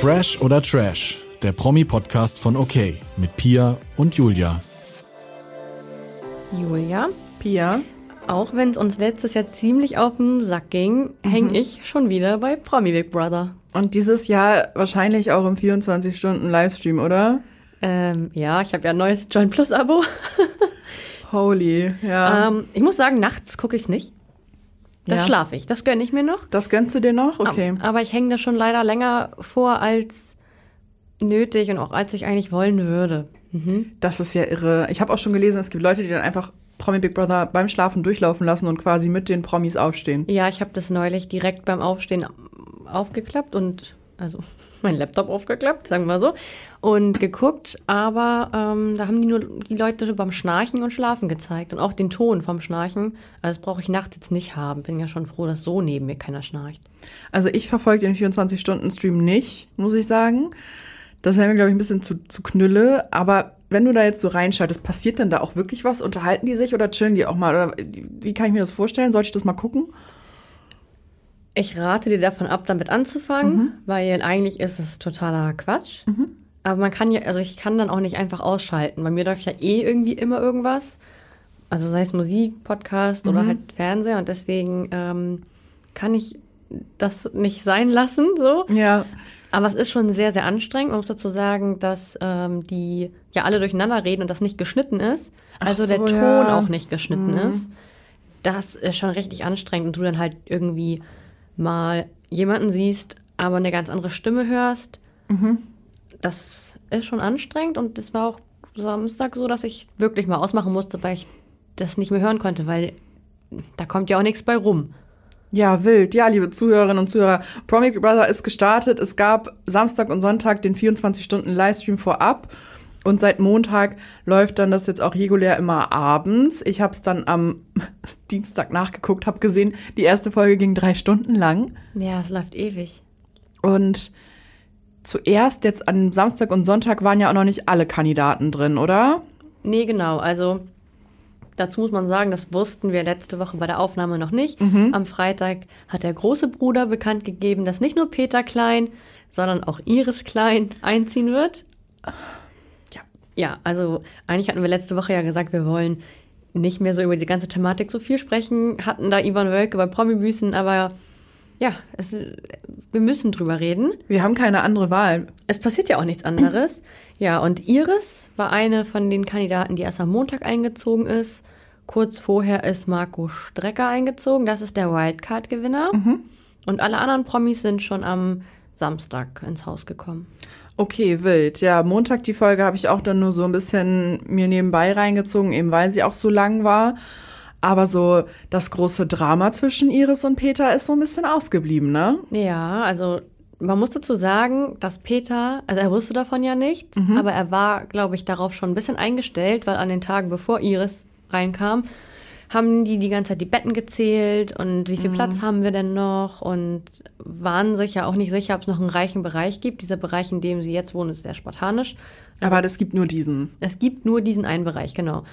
Fresh oder Trash, der Promi-Podcast von OK mit Pia und Julia. Julia, Pia. auch wenn es uns letztes Jahr ziemlich auf den Sack ging, häng ich schon wieder bei Promi Big Brother. Und dieses Jahr wahrscheinlich auch im 24-Stunden-Livestream, oder? Ähm, ja, ich habe ja ein neues Join Plus Abo. Holy, ja. ähm, ich muss sagen, nachts gucke ich es nicht. Da Ja. schlafe ich. Das gönne ich mir noch. das gönnst du dir noch? Okay. Ab- Aber ich hänge da schon leider länger vor als nötig und auch als ich eigentlich wollen würde. Mhm. Das ist ja irre. Ich habe auch schon gelesen, es gibt Leute, die dann einfach Promi Big Brother beim Schlafen durchlaufen lassen und quasi mit den Promis aufstehen. Ja, ich habe das neulich direkt beim Aufstehen aufgeklappt und also mein Laptop aufgeklappt, sagen wir mal so, und geguckt. Aber ähm, da haben die nur die Leute beim Schnarchen und Schlafen gezeigt und auch den Ton vom Schnarchen. Also das brauche ich nachts jetzt nicht haben. Bin ja schon froh, dass so neben mir keiner schnarcht. Also ich verfolge den 24-Stunden-Stream nicht, muss ich sagen. Das wäre mir, glaube ich, ein bisschen zu, zu knülle. Aber wenn du da jetzt so reinschaltest, passiert denn da auch wirklich was? Unterhalten die sich oder chillen die auch mal? Oder wie kann ich mir das vorstellen? Sollte ich das mal gucken? Ich rate dir davon ab, damit anzufangen, weil eigentlich ist es totaler Quatsch. Aber man kann ja, also ich kann dann auch nicht einfach ausschalten. Bei mir läuft ja eh irgendwie immer irgendwas. Also sei es Musik, Podcast oder halt Fernseher und deswegen ähm, kann ich das nicht sein lassen, so. Ja. Aber es ist schon sehr, sehr anstrengend. Man muss dazu sagen, dass ähm, die ja alle durcheinander reden und das nicht geschnitten ist. Also Ach der so, Ton ja. auch nicht geschnitten ist. Das ist schon richtig anstrengend und du dann halt irgendwie mal jemanden siehst, aber eine ganz andere Stimme hörst. Das ist schon anstrengend und es war auch Samstag so, dass ich wirklich mal ausmachen musste, weil ich das nicht mehr hören konnte, weil da kommt ja auch nichts bei rum. Ja, wild. Ja, liebe Zuhörerinnen und Zuhörer, Promi Big Brother ist gestartet. Es gab Samstag und Sonntag den 24-Stunden-Livestream vorab. Und seit Montag läuft dann das jetzt auch regulär immer abends. Ich habe es dann am Dienstag nachgeguckt, habe gesehen, die erste Folge ging drei Stunden lang. Ja, es läuft ewig. Und zuerst jetzt an Samstag und Sonntag waren ja auch noch nicht alle Kandidaten drin, oder? Nee, genau. Also dazu muss man sagen, das wussten wir letzte Woche bei der Aufnahme noch nicht. Am Freitag hat der große Bruder bekannt gegeben, dass nicht nur Peter Klein, sondern auch Iris Klein einziehen wird. Ja. Also eigentlich hatten wir letzte Woche ja gesagt, wir wollen nicht mehr so über die ganze Thematik so viel sprechen. Hatten da Ivan Wölke bei Promi-Büßen, aber ja, es, wir müssen drüber reden. Wir haben keine andere Wahl. Es passiert ja auch nichts anderes. Ja, und Iris war eine von den Kandidaten, die erst am Montag eingezogen ist. Kurz vorher ist Marco Strecker eingezogen. Das ist der Wildcard-Gewinner. Und alle anderen Promis sind schon am Samstag ins Haus gekommen. Okay, wild. Ja, Montag die Folge habe ich auch dann nur so ein bisschen mir nebenbei reingezogen, eben weil sie auch so lang war. Aber so das große Drama zwischen Iris und Peter ist so ein bisschen ausgeblieben, ne? Ja, also man muss dazu sagen, dass Peter, also er wusste davon ja nichts, aber er war, glaube ich, darauf schon ein bisschen eingestellt, weil an den Tagen, bevor Iris reinkam, haben die die ganze Zeit die Betten gezählt und wie viel Platz haben wir denn noch und waren sich ja auch nicht sicher, ob es noch einen reichen Bereich gibt. Dieser Bereich, in dem sie jetzt wohnen, ist sehr spartanisch. Aber es gibt nur diesen. Es gibt nur diesen einen Bereich, genau.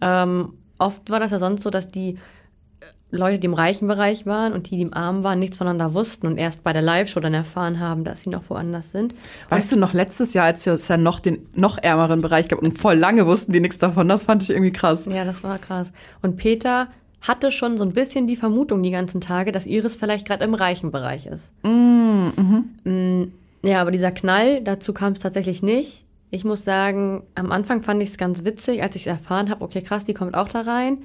Ähm, oft war das ja sonst so, dass die Leute, die im reichen Bereich waren und die, die im armen waren, nichts voneinander wussten und erst bei der Live-Show dann erfahren haben, dass sie noch woanders sind. Weißt du noch, letztes Jahr, als es ja noch den noch ärmeren Bereich gab und voll lange wussten die nichts davon, das fand ich irgendwie krass. Ja, das war krass. Und Peter hatte schon so ein bisschen die Vermutung die ganzen Tage, dass Iris vielleicht gerade im reichen Bereich ist. Mm, Ja, aber dieser Knall, dazu kam es tatsächlich nicht. Ich muss sagen, am Anfang fand ich es ganz witzig, als ich erfahren habe, okay, krass, die kommt auch da rein.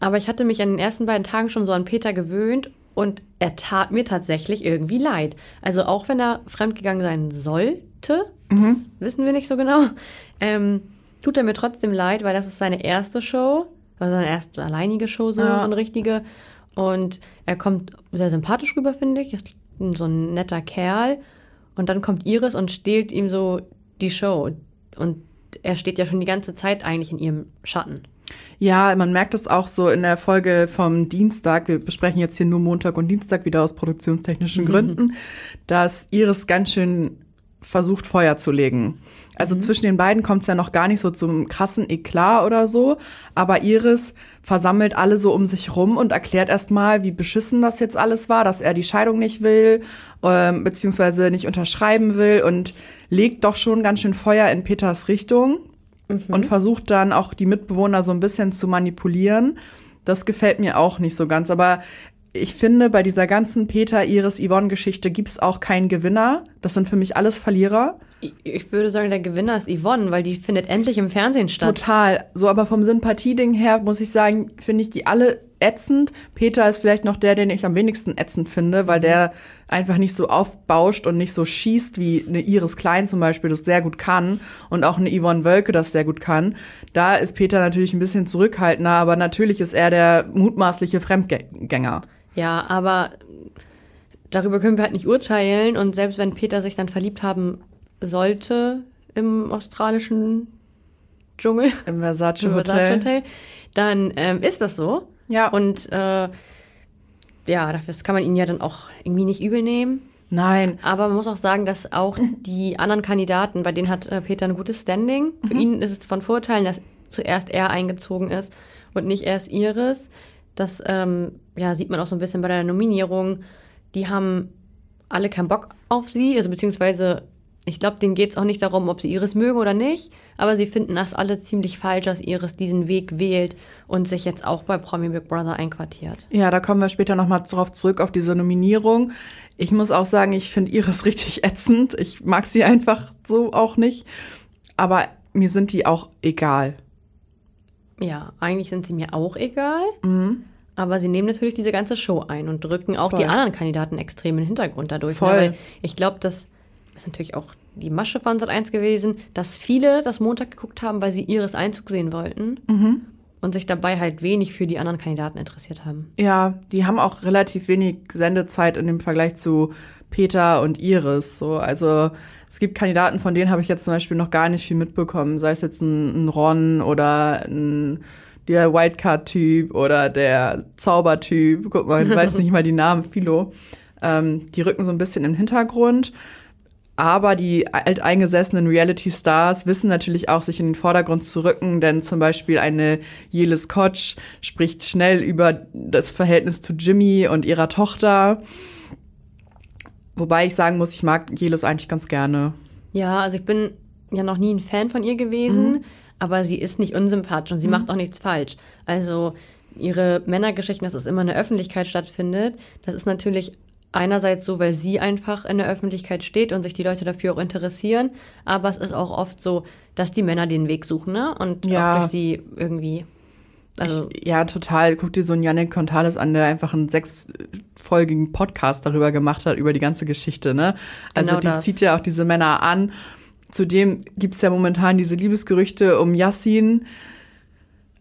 Aber ich hatte mich an den ersten beiden Tagen schon so an Peter gewöhnt und er tat mir tatsächlich irgendwie leid. Also auch wenn er fremdgegangen sein sollte, das wissen wir nicht so genau, ähm, tut er mir trotzdem leid, weil das ist seine erste Show, also seine erste alleinige Show, so, Ja. so eine richtige. Und er kommt sehr sympathisch rüber, finde ich. Ist so ein netter Kerl. Und dann kommt Iris und stehlt ihm so die Show. Und er steht ja schon die ganze Zeit eigentlich in ihrem Schatten. Ja, man merkt es auch so in der Folge vom Dienstag. Wir besprechen jetzt hier nur Montag und Dienstag wieder aus produktionstechnischen Gründen, dass Iris ganz schön versucht, Feuer zu legen. Also zwischen den beiden kommt es ja noch gar nicht so zum krassen Eklat oder so. Aber Iris versammelt alle so um sich rum und erklärt erstmal, wie beschissen das jetzt alles war, dass er die Scheidung nicht will, ähm, beziehungsweise nicht unterschreiben will und legt doch schon ganz schön Feuer in Peters Richtung und versucht dann auch die Mitbewohner so ein bisschen zu manipulieren. Das gefällt mir auch nicht so ganz. Aber ich finde, bei dieser ganzen Peter, Iris, Yvonne-Geschichte gibt's auch keinen Gewinner. Das sind für mich alles Verlierer. Ich- würde sagen, der Gewinner ist Yvonne, weil die findet endlich im Fernsehen statt. Total. So, aber vom Sympathieding her muss ich sagen, finde ich die alle ätzend. Peter ist vielleicht noch der, den ich am wenigsten ätzend finde, weil der einfach nicht so aufbauscht und nicht so schießt, wie eine Iris Klein zum Beispiel das sehr gut kann und auch eine Yvonne Wölke das sehr gut kann. Da ist Peter natürlich ein bisschen zurückhaltender, aber natürlich ist er der mutmaßliche Fremdgänger. Ja, aber darüber können wir halt nicht urteilen. Und selbst wenn Peter sich dann verliebt haben sollte im australischen Dschungel, Im Versace im Hotel. Hotel, dann ähm, ist das so. Ja. Und äh, ja, dafür kann man ihn ja dann auch irgendwie nicht übel nehmen. Nein. Aber man muss auch sagen, dass auch die anderen Kandidaten, bei denen hat äh, Peter ein gutes Standing. Für ihn ist es von Vorteil, dass zuerst er eingezogen ist und nicht erst Iris. Das ähm, ja, sieht man auch so ein bisschen bei der Nominierung. Die haben alle keinen Bock auf sie, also beziehungsweise ich glaube, denen geht es auch nicht darum, ob sie Iris mögen oder nicht, aber sie finden das alle ziemlich falsch, dass Iris diesen Weg wählt und sich jetzt auch bei Promi Big Brother einquartiert. Ja, da kommen wir später nochmal drauf zurück, auf diese Nominierung. Ich muss auch sagen, ich finde Iris richtig ätzend. Ich mag sie einfach so auch nicht. Aber mir sind die auch egal. Ja, eigentlich sind sie mir auch egal. Aber sie nehmen natürlich diese ganze Show ein und drücken auch Voll. die anderen Kandidaten extrem in den Hintergrund dadurch. Voll. Ne? Weil ich glaube, das ist natürlich auch die Masche von Sat 1 gewesen, dass viele das Montag geguckt haben, weil sie ihres Einzug sehen wollten. Und sich dabei halt wenig für die anderen Kandidaten interessiert haben. Ja, die haben auch relativ wenig Sendezeit in dem Vergleich zu Peter und Iris. So, also es gibt Kandidaten, von denen habe ich jetzt zum Beispiel noch gar nicht viel mitbekommen. Sei es jetzt ein, ein Ron oder ein der Wildcard-Typ oder der Zaubertyp. Guck mal, ich weiß nicht mal die Namen, Philo. Ähm, die rücken so ein bisschen in den Hintergrund. Aber die alteingesessenen Reality-Stars wissen natürlich auch, sich in den Vordergrund zu rücken, denn zum Beispiel eine Jelis Kotsch spricht schnell über das Verhältnis zu Jimmy und ihrer Tochter. Wobei ich sagen muss, ich mag Jelis eigentlich ganz gerne. Ja, also ich bin ja noch nie ein Fan von ihr gewesen, aber sie ist nicht unsympathisch und sie macht auch nichts falsch. Also ihre Männergeschichten, dass es immer in der Öffentlichkeit stattfindet, das ist natürlich einerseits so, weil sie einfach in der Öffentlichkeit steht und sich die Leute dafür auch interessieren, aber es ist auch oft so, dass die Männer den Weg suchen, ne? Und Ja. auch durch sie irgendwie. Also, ich, ja, total. Guck dir so einen Yannick Contales an, der einfach einen sechsfolgigen Podcast darüber gemacht hat, über die ganze Geschichte, ne? Also Genau die das. zieht ja auch diese Männer an. Zudem gibt's ja momentan diese Liebesgerüchte um Yassin.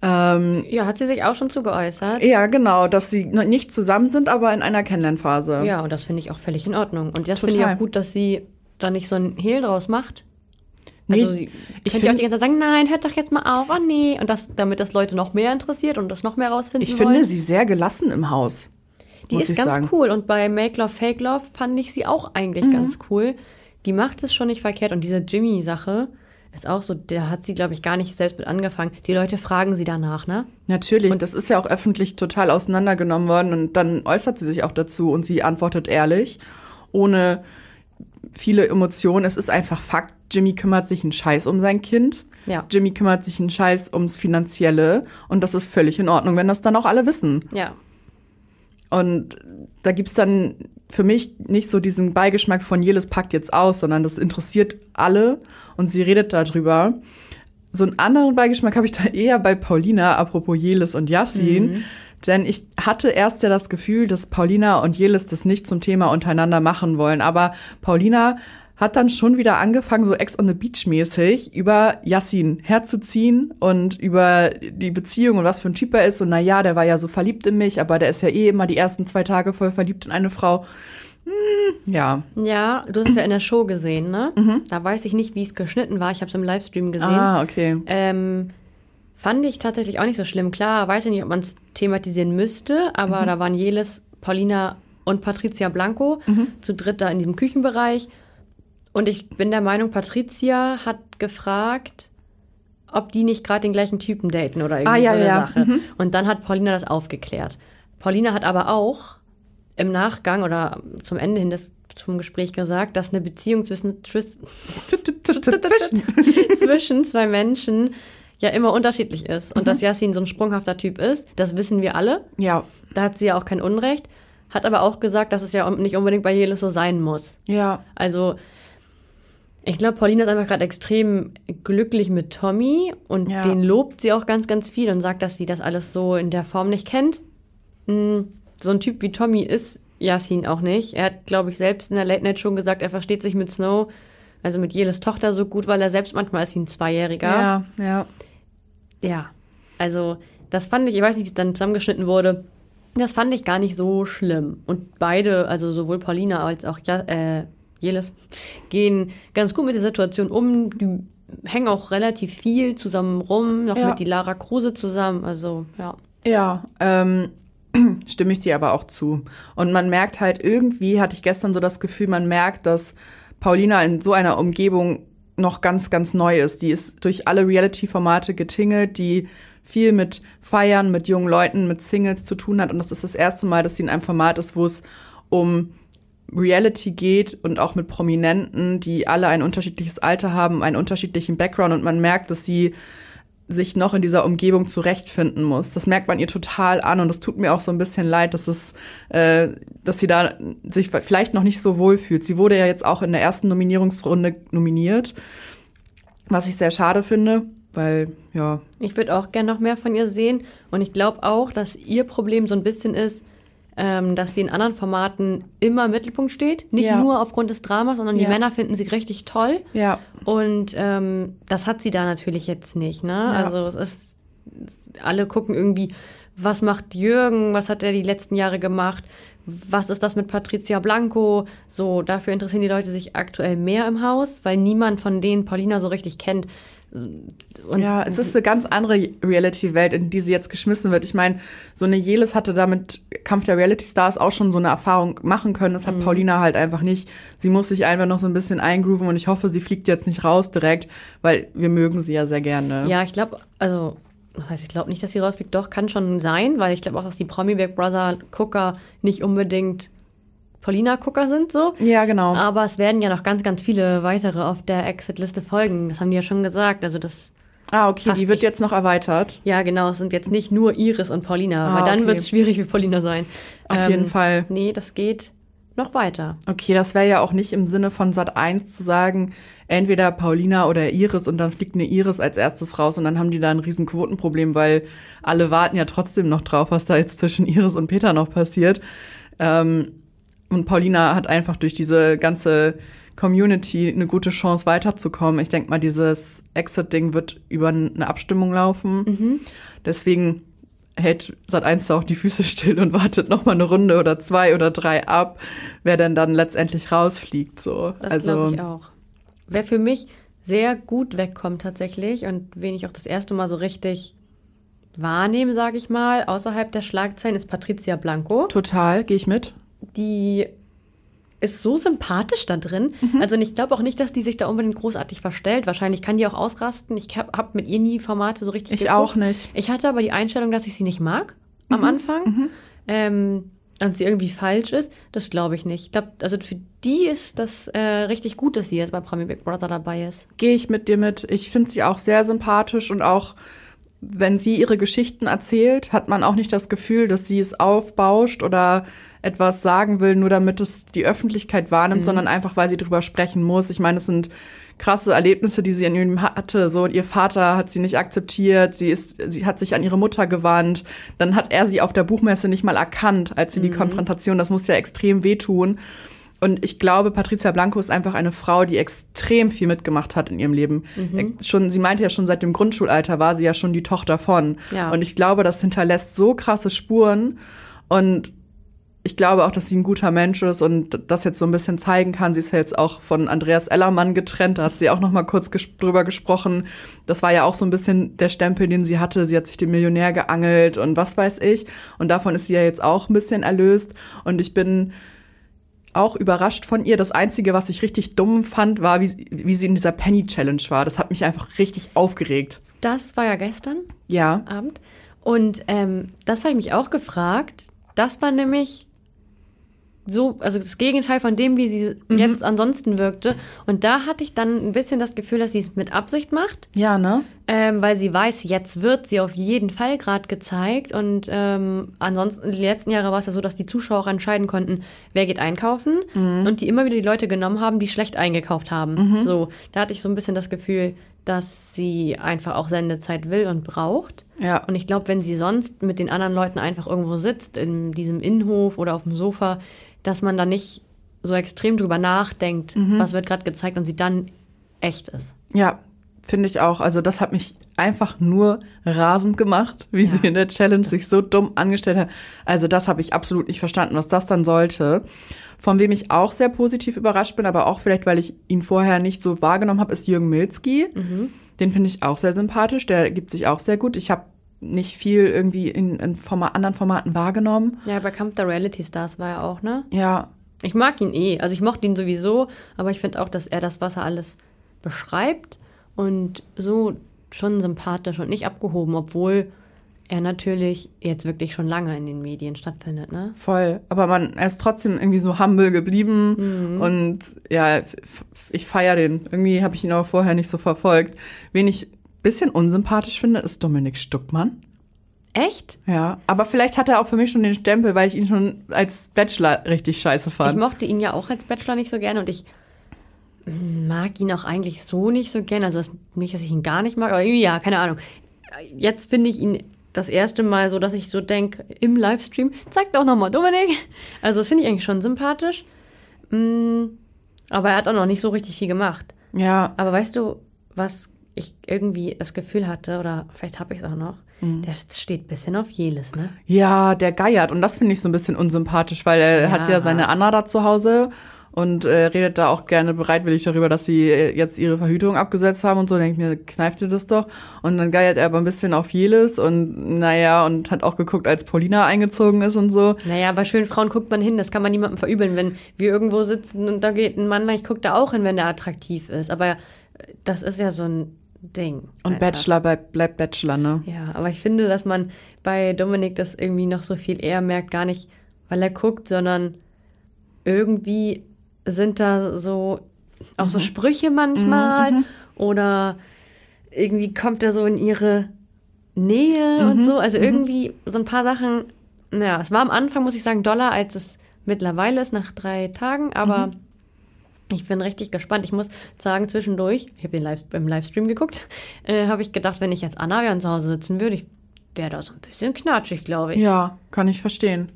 Ähm, ja, hat sie sich auch schon zu geäußert. ja, genau, dass sie nicht zusammen sind, aber in einer Kennenlernphase. Ja, und das finde ich auch völlig in Ordnung. Und das finde ich auch gut, dass sie da nicht so ein Hehl draus macht. Nee, Also sie ich könnte ja auch die ganze Zeit sagen, nein, hört doch jetzt mal auf, oh nee. Und das, damit das Leute noch mehr interessiert und das noch mehr rausfinden Ich wollen. finde sie sehr gelassen im Haus. die ist ganz sagen. cool. Und bei Make Love, Fake Love fand ich sie auch Mhm. eigentlich ganz cool. Die macht es schon nicht verkehrt. Und diese Jimmy-Sache ist auch so, da hat sie, glaube ich, gar nicht selbst mit angefangen. Die Leute fragen sie danach, ne? Natürlich, und das ist ja auch öffentlich total auseinandergenommen worden und dann äußert sie sich auch dazu und sie antwortet ehrlich, ohne viele Emotionen. Es ist einfach Fakt, Jimmy kümmert sich einen Scheiß um sein Kind. Ja. Jimmy kümmert sich einen Scheiß ums Finanzielle und das ist völlig in Ordnung, wenn das dann auch alle wissen. Ja. Und da gibt's dann für mich nicht so diesen Beigeschmack von Jelis packt jetzt aus, sondern das interessiert alle und sie redet darüber. So einen anderen Beigeschmack habe ich da eher bei Paulina, apropos Jelis und Yassin. Denn ich hatte erst ja das Gefühl, dass Paulina und Jelis das nicht zum Thema untereinander machen wollen. Aber Paulina hat dann schon wieder angefangen, so Ex on the Beach mäßig über Yassin herzuziehen und über die Beziehung und was für ein Typ er ist. Und na ja, der war ja so verliebt in mich, aber der ist ja eh immer die ersten zwei Tage voll verliebt in eine Frau. Hm, ja. Ja, du hast es ja in der Show gesehen, ne? Da weiß ich nicht, wie es geschnitten war. Ich habe es im Livestream gesehen. Ah, okay. Ähm, fand ich tatsächlich auch nicht so schlimm. Klar, weiß ich nicht, ob man es thematisieren müsste, aber da waren Jelis, Paulina und Patricia Blanco zu dritt da in diesem Küchenbereich. Und ich bin der Meinung, Patricia hat gefragt, ob die nicht gerade den gleichen Typen daten oder irgendwie Ah, ja, so eine ja. Sache. Und dann hat Paulina das aufgeklärt. Paulina hat aber auch im Nachgang oder zum Ende hin des, zum Gespräch gesagt, dass eine Beziehung Zwischen. zwischen zwei Menschen ja immer unterschiedlich ist. Und Mhm. dass Yassin so ein sprunghafter Typ ist, das wissen wir alle. Ja, Da hat sie ja auch kein Unrecht. Hat aber auch gesagt, dass es ja nicht unbedingt bei Jelis so sein muss. ja, Also, ich glaube, Paulina ist einfach gerade extrem glücklich mit Tommy und Ja. den lobt sie auch ganz, ganz viel und sagt, dass sie das alles so in der Form nicht kennt. Mm, So ein Typ wie Tommy ist Yasin auch nicht. Er hat, glaube ich, selbst in der Late Night schon gesagt, er versteht sich mit Snow, also mit Jelis Tochter so gut, weil er selbst manchmal ist wie ein Zweijähriger. ja, ja. Ja, also das fand ich, ich weiß nicht, wie es dann zusammengeschnitten wurde, das fand ich gar nicht so schlimm. Und beide, also sowohl Paulina als auch ja, äh, Jelis, gehen ganz gut mit der Situation um. Die hängen auch relativ viel zusammen rum, noch Ja. mit die Lara Kruse zusammen. Also ja. Ja, ähm, stimme ich dir aber auch zu. Und man merkt halt irgendwie, hatte ich gestern so das Gefühl, man merkt, dass Paulina in so einer Umgebung noch ganz, ganz neu ist. Die ist durch alle Reality-Formate getingelt, die viel mit Feiern, mit jungen Leuten, mit Singles zu tun hat. Und das ist das erste Mal, dass sie in einem Format ist, wo es um Reality geht und auch mit Prominenten, die alle ein unterschiedliches Alter haben, einen unterschiedlichen Background und man merkt, dass sie sich noch in dieser Umgebung zurechtfinden muss. Das merkt man ihr total an und es tut mir auch so ein bisschen leid, dass es, äh, dass sie da sich vielleicht noch nicht so wohl fühlt. Sie wurde ja jetzt auch in der ersten Nominierungsrunde nominiert, was ich sehr schade finde, weil ja Ich würde auch gerne noch mehr von ihr sehen. Und ich glaube auch, dass ihr Problem so ein bisschen ist, ähm, dass sie in anderen Formaten immer im Mittelpunkt steht. Nicht Ja. nur aufgrund des Dramas, sondern die Ja. Männer finden sie richtig toll. ja Und ähm, das hat sie da natürlich jetzt nicht. Ne? Ja. Also es ist, alle gucken irgendwie, was macht Jürgen, was hat er die letzten Jahre gemacht, was ist das mit Patricia Blanco? So, dafür interessieren die Leute sich aktuell mehr im Haus, weil niemand von denen Paulina so richtig kennt. Und Ja, es ist eine ganz andere Reality-Welt, in die sie jetzt geschmissen wird. Ich meine, so eine Jelis hatte damit Kampf der Reality-Stars auch schon so eine Erfahrung machen können. Das hat Paulina halt einfach nicht. Sie muss sich einfach noch so ein bisschen eingrooven und ich hoffe, sie fliegt jetzt nicht raus direkt, weil wir mögen sie ja sehr gerne. Ja, ich glaube, also, das heißt, ich glaube nicht, dass sie rausfliegt. Doch, kann schon sein, weil ich glaube auch, dass die Promi Big Brother Gucker nicht unbedingt Paulina Gucker sind, so. Ja, genau. Aber es werden ja noch ganz, ganz viele weitere auf der Exit-Liste folgen. Das haben die ja schon gesagt. Also das, Ah, okay, die wird nicht. jetzt noch erweitert. ja genau, es sind jetzt nicht nur Iris und Paulina, Ah, weil dann okay. wird es schwierig für Paulina sein. Ähm, Auf jeden Fall. Nee, das geht noch weiter. Okay, das wäre ja auch nicht im Sinne von Sat 1 zu sagen, entweder Paulina oder Iris und dann fliegt eine Iris als erstes raus und dann haben die da ein riesen Quotenproblem, weil alle warten ja trotzdem noch drauf, was da jetzt zwischen Iris und Peter noch passiert. Ähm, und Paulina hat einfach durch diese ganze Community eine gute Chance weiterzukommen. Ich denke mal, dieses Exit-Ding wird über eine Abstimmung laufen. Deswegen hält Sat1 da auch die Füße still und wartet noch mal eine Runde oder zwei oder drei ab, wer denn dann letztendlich rausfliegt. So. Das also glaube ich auch. Wer für mich sehr gut wegkommt tatsächlich und wen ich auch das erste Mal so richtig wahrnehme, sage ich mal, außerhalb der Schlagzeilen, ist Patricia Blanco. total, gehe ich mit. Die ist so sympathisch da drin. Mhm. Also ich glaube auch nicht, dass die sich da unbedingt großartig verstellt. Wahrscheinlich kann die auch ausrasten. Ich habe hab mit ihr nie Formate so richtig Ich geguckt. auch nicht. Mhm. Ich hatte aber die Einstellung, dass ich sie nicht mag am Anfang. Ähm, und sie irgendwie falsch ist, das glaube ich nicht. Ich glaube, also für die ist das äh, richtig gut, dass sie jetzt bei Promi Big Brother dabei ist. Gehe ich mit dir mit. Ich finde sie auch sehr sympathisch und auch wenn sie ihre Geschichten erzählt, hat man auch nicht das Gefühl, dass sie es aufbauscht oder etwas sagen will, nur damit es die Öffentlichkeit wahrnimmt, sondern einfach, weil sie drüber sprechen muss. Ich meine, es sind krasse Erlebnisse, die sie in ihrem hatte. So, ihr Vater hat sie nicht akzeptiert, sie ist, sie hat sich an ihre Mutter gewandt. Dann hat er sie auf der Buchmesse nicht mal erkannt, als sie die Konfrontation, das muss ja extrem wehtun. Und ich glaube, Patricia Blanco ist einfach eine Frau, die extrem viel mitgemacht hat in ihrem Leben. Äh, Schon, sie meinte ja schon seit dem Grundschulalter war sie ja schon die Tochter von. Ja. Und ich glaube, das hinterlässt so krasse Spuren. Und ich glaube auch, dass sie ein guter Mensch ist und das jetzt so ein bisschen zeigen kann. Sie ist ja jetzt auch von Andreas Ellermann getrennt. Da hat sie auch noch mal kurz ges drüber gesprochen. Das war ja auch so ein bisschen der Stempel, den sie hatte. Sie hat sich den Millionär geangelt und was weiß ich. Und davon ist sie ja jetzt auch ein bisschen erlöst. Und ich bin auch überrascht von ihr. Das Einzige, was ich richtig dumm fand, war, wie, wie sie in dieser Penny Challenge war. Das hat mich einfach richtig aufgeregt. Das war ja gestern Ja. Abend. Und ähm, das habe ich mich auch gefragt. Das war nämlich so, also das Gegenteil von dem, wie sie jetzt ansonsten wirkte. Und da hatte ich dann ein bisschen das Gefühl, dass sie es mit Absicht macht. Ja, ne? Ähm, weil sie weiß, jetzt wird sie auf jeden Fall gerade gezeigt. Und ähm, ansonsten, die letzten Jahre war es ja so, dass die Zuschauer auch entscheiden konnten, wer geht einkaufen. Und die immer wieder die Leute genommen haben, die schlecht eingekauft haben. So, da hatte ich so ein bisschen das Gefühl, dass sie einfach auch Sendezeit will und braucht. Ja. Und ich glaube, wenn sie sonst mit den anderen Leuten einfach irgendwo sitzt, in diesem Innenhof oder auf dem Sofa, dass man da nicht so extrem drüber nachdenkt, was wird gerade gezeigt und sie dann echt ist. Ja, finde ich auch. Also das hat mich einfach nur rasend gemacht, wie Ja. sie in der Challenge sich so dumm angestellt hat. Also das habe ich absolut nicht verstanden, was das dann sollte. Von wem ich auch sehr positiv überrascht bin, aber auch vielleicht, weil ich ihn vorher nicht so wahrgenommen habe, ist Jürgen Milzki. Den finde ich auch sehr sympathisch. Der gibt sich auch sehr gut. Ich habe nicht viel irgendwie in, in Forma anderen Formaten wahrgenommen. Ja, bei Kampf der Reality Stars war er auch, ne? Ja, Ich mag ihn eh. Also ich mochte ihn sowieso, aber ich finde auch, dass er das, was er alles beschreibt und so schon sympathisch und nicht abgehoben, obwohl er natürlich jetzt wirklich schon lange in den Medien stattfindet, ne? voll. Aber man, er ist trotzdem irgendwie so humble geblieben und ja, ich feiere den. Irgendwie habe ich ihn auch vorher nicht so verfolgt. Wen ich bisschen unsympathisch finde, ist Dominik Stuckmann. Echt? Ja, aber vielleicht hat er auch für mich schon den Stempel, weil ich ihn schon als Bachelor richtig scheiße Ich fand. mochte ihn ja auch als Bachelor nicht so gerne und ich mag ihn auch eigentlich so nicht so gerne. Also nicht, dass ich ihn gar nicht mag, aber ja, keine Ahnung. Jetzt finde ich ihn das erste Mal so, dass ich so denke, im Livestream, zeig doch nochmal Dominik. Also das finde ich eigentlich schon sympathisch. Mm, Aber er hat auch noch nicht so richtig viel gemacht. ja, Aber weißt du, was ich irgendwie das Gefühl hatte, oder vielleicht habe ich es auch noch, der steht ein bisschen auf Jelis, ne? ja, der geiert und das finde ich so ein bisschen unsympathisch, weil er Ja. hat ja seine Anna da zu Hause und äh, redet da auch gerne bereitwillig darüber, dass sie äh, jetzt ihre Verhütung abgesetzt haben und so. Denke ich mir, kneift ihr das doch? Und dann geiert er aber ein bisschen auf Jelis und naja, und hat auch geguckt, als Paulina eingezogen ist und so. Naja, bei schönen Frauen guckt man hin, das kann man niemandem verübeln. Wenn wir irgendwo sitzen und da geht ein Mann, ich gucke da auch hin, wenn der attraktiv ist. Aber äh, das ist ja so ein Ding. Und einfach. Bachelor bleibt, bleibt Bachelor, ne? Ja, aber ich finde, dass man bei Dominik das irgendwie noch so viel eher merkt, gar nicht, weil er guckt, sondern irgendwie sind da so auch so Sprüche manchmal oder irgendwie kommt er so in ihre Nähe und so. Also irgendwie so ein paar Sachen. Naja, es war am Anfang, muss ich sagen, doller, als es mittlerweile ist, nach drei Tagen, aber ich bin richtig gespannt. Ich muss sagen, zwischendurch, ich habe den Live, im Livestream geguckt, äh, habe ich gedacht, wenn ich jetzt Anna und zu Hause sitzen würde, ich wäre da so ein bisschen knatschig, glaube ich. Ja, kann ich verstehen.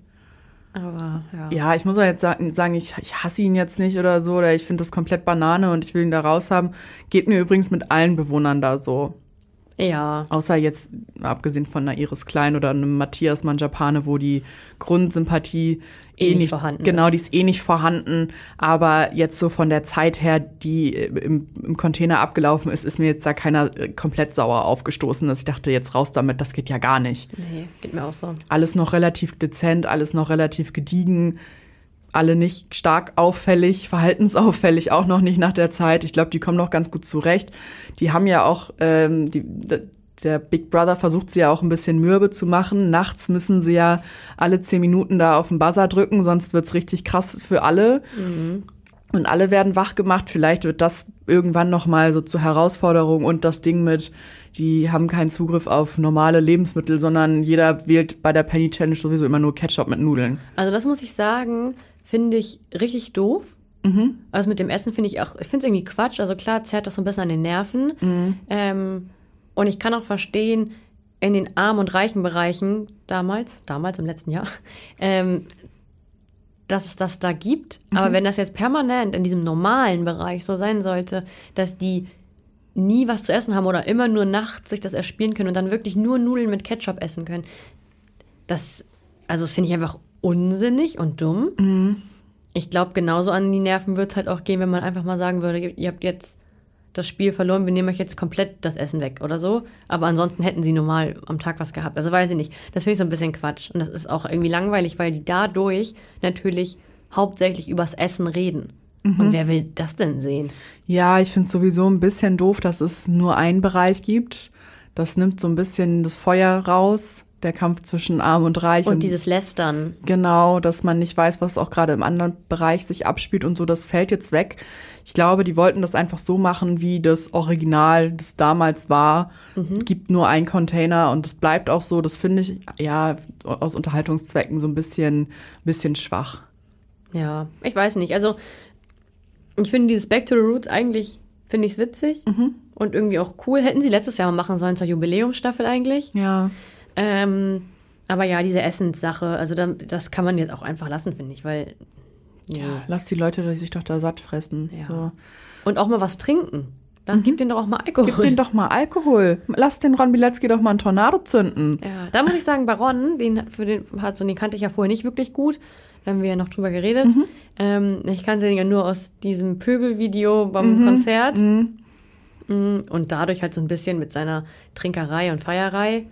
Aber ja. Ja, ich muss auch jetzt sagen, ich, ich hasse ihn jetzt nicht oder so, oder ich finde das komplett Banane und ich will ihn da raus haben. Geht mir übrigens mit allen Bewohnern da so. Ja. Außer jetzt, abgesehen von einer Iris Klein oder einem Matthias Manjapane, wo die Grundsympathie Eh nicht vorhanden Genau, ist. die ist eh nicht vorhanden. Aber jetzt so von der Zeit her, die im, im Container abgelaufen ist, ist mir jetzt da keiner äh, komplett sauer aufgestoßen, dass ich dachte, jetzt raus damit, das geht ja gar nicht. Nee, geht mir auch so. Alles noch relativ dezent, alles noch relativ gediegen, alle nicht stark auffällig, verhaltensauffällig, auch noch nicht nach der Zeit. Ich glaube, die kommen noch ganz gut zurecht. Die haben ja auch, ähm, die, der Big Brother versucht sie ja auch ein bisschen mürbe zu machen. Nachts müssen sie ja alle zehn Minuten da auf den Buzzer drücken, sonst wird's richtig krass für alle. Und alle werden wach gemacht. Vielleicht wird das irgendwann noch mal so zur Herausforderung und das Ding mit, die haben keinen Zugriff auf normale Lebensmittel, sondern jeder wählt bei der Penny Challenge sowieso immer nur Ketchup mit Nudeln. Also das muss ich sagen, finde ich richtig doof. Also mit dem Essen finde ich auch, ich finde es irgendwie Quatsch. Also klar zerrt das so ein bisschen an den Nerven. Ähm, und ich kann auch verstehen, in den armen und reichen Bereichen damals, damals im letzten Jahr, ähm, dass es das da gibt. Aber wenn das jetzt permanent in diesem normalen Bereich so sein sollte, dass die nie was zu essen haben oder immer nur nachts sich das erspielen können und dann wirklich nur Nudeln mit Ketchup essen können, das, also das finde ich einfach unsinnig und dumm. Ich glaube, genauso an die Nerven wird es halt auch gehen, wenn man einfach mal sagen würde, ihr habt jetzt das Spiel verloren, wir nehmen euch jetzt komplett das Essen weg oder so. Aber ansonsten hätten sie normal am Tag was gehabt. Also weiß ich nicht. Das finde ich so ein bisschen Quatsch. Und das ist auch irgendwie langweilig, weil die dadurch natürlich hauptsächlich übers Essen reden. Und wer will das denn sehen? Ja, ich finde es sowieso ein bisschen doof, dass es nur einen Bereich gibt. Das nimmt so ein bisschen das Feuer raus, der Kampf zwischen Arm und Reich. Und dieses Lästern. Genau, dass man nicht weiß, was auch gerade im anderen Bereich sich abspielt und so, das fällt jetzt weg. Ich glaube, die wollten das einfach so machen, wie das Original, das damals war. Mhm. Gibt nur einen Container und es bleibt auch so. Das finde ich, ja, aus Unterhaltungszwecken so ein bisschen, bisschen schwach. Ja, ich weiß nicht. Also, ich finde dieses Back to the Roots eigentlich, finde ich es witzig und irgendwie auch cool. Hätten sie letztes Jahr mal machen sollen zur Jubiläumsstaffel eigentlich. Ja. Ähm, aber ja, diese Essenssache, also dann, das kann man jetzt auch einfach lassen, finde ich, weil. nee. Ja, lass die Leute sich doch da satt fressen. Ja. So. Und auch mal was trinken. Dann gib denen doch auch mal Alkohol. Gib denen doch mal Alkohol. Lass den Ron Bilecki doch mal einen Tornado zünden. Ja, da muss ich sagen, Baron, den, für den, hat so, den kannte ich ja vorher nicht wirklich gut. Da haben wir ja noch drüber geredet. Ähm, ich kannte den ja nur aus diesem Pöbel-Video beim Konzert. Mm, Und dadurch halt so ein bisschen mit seiner Trinkerei und Feierei.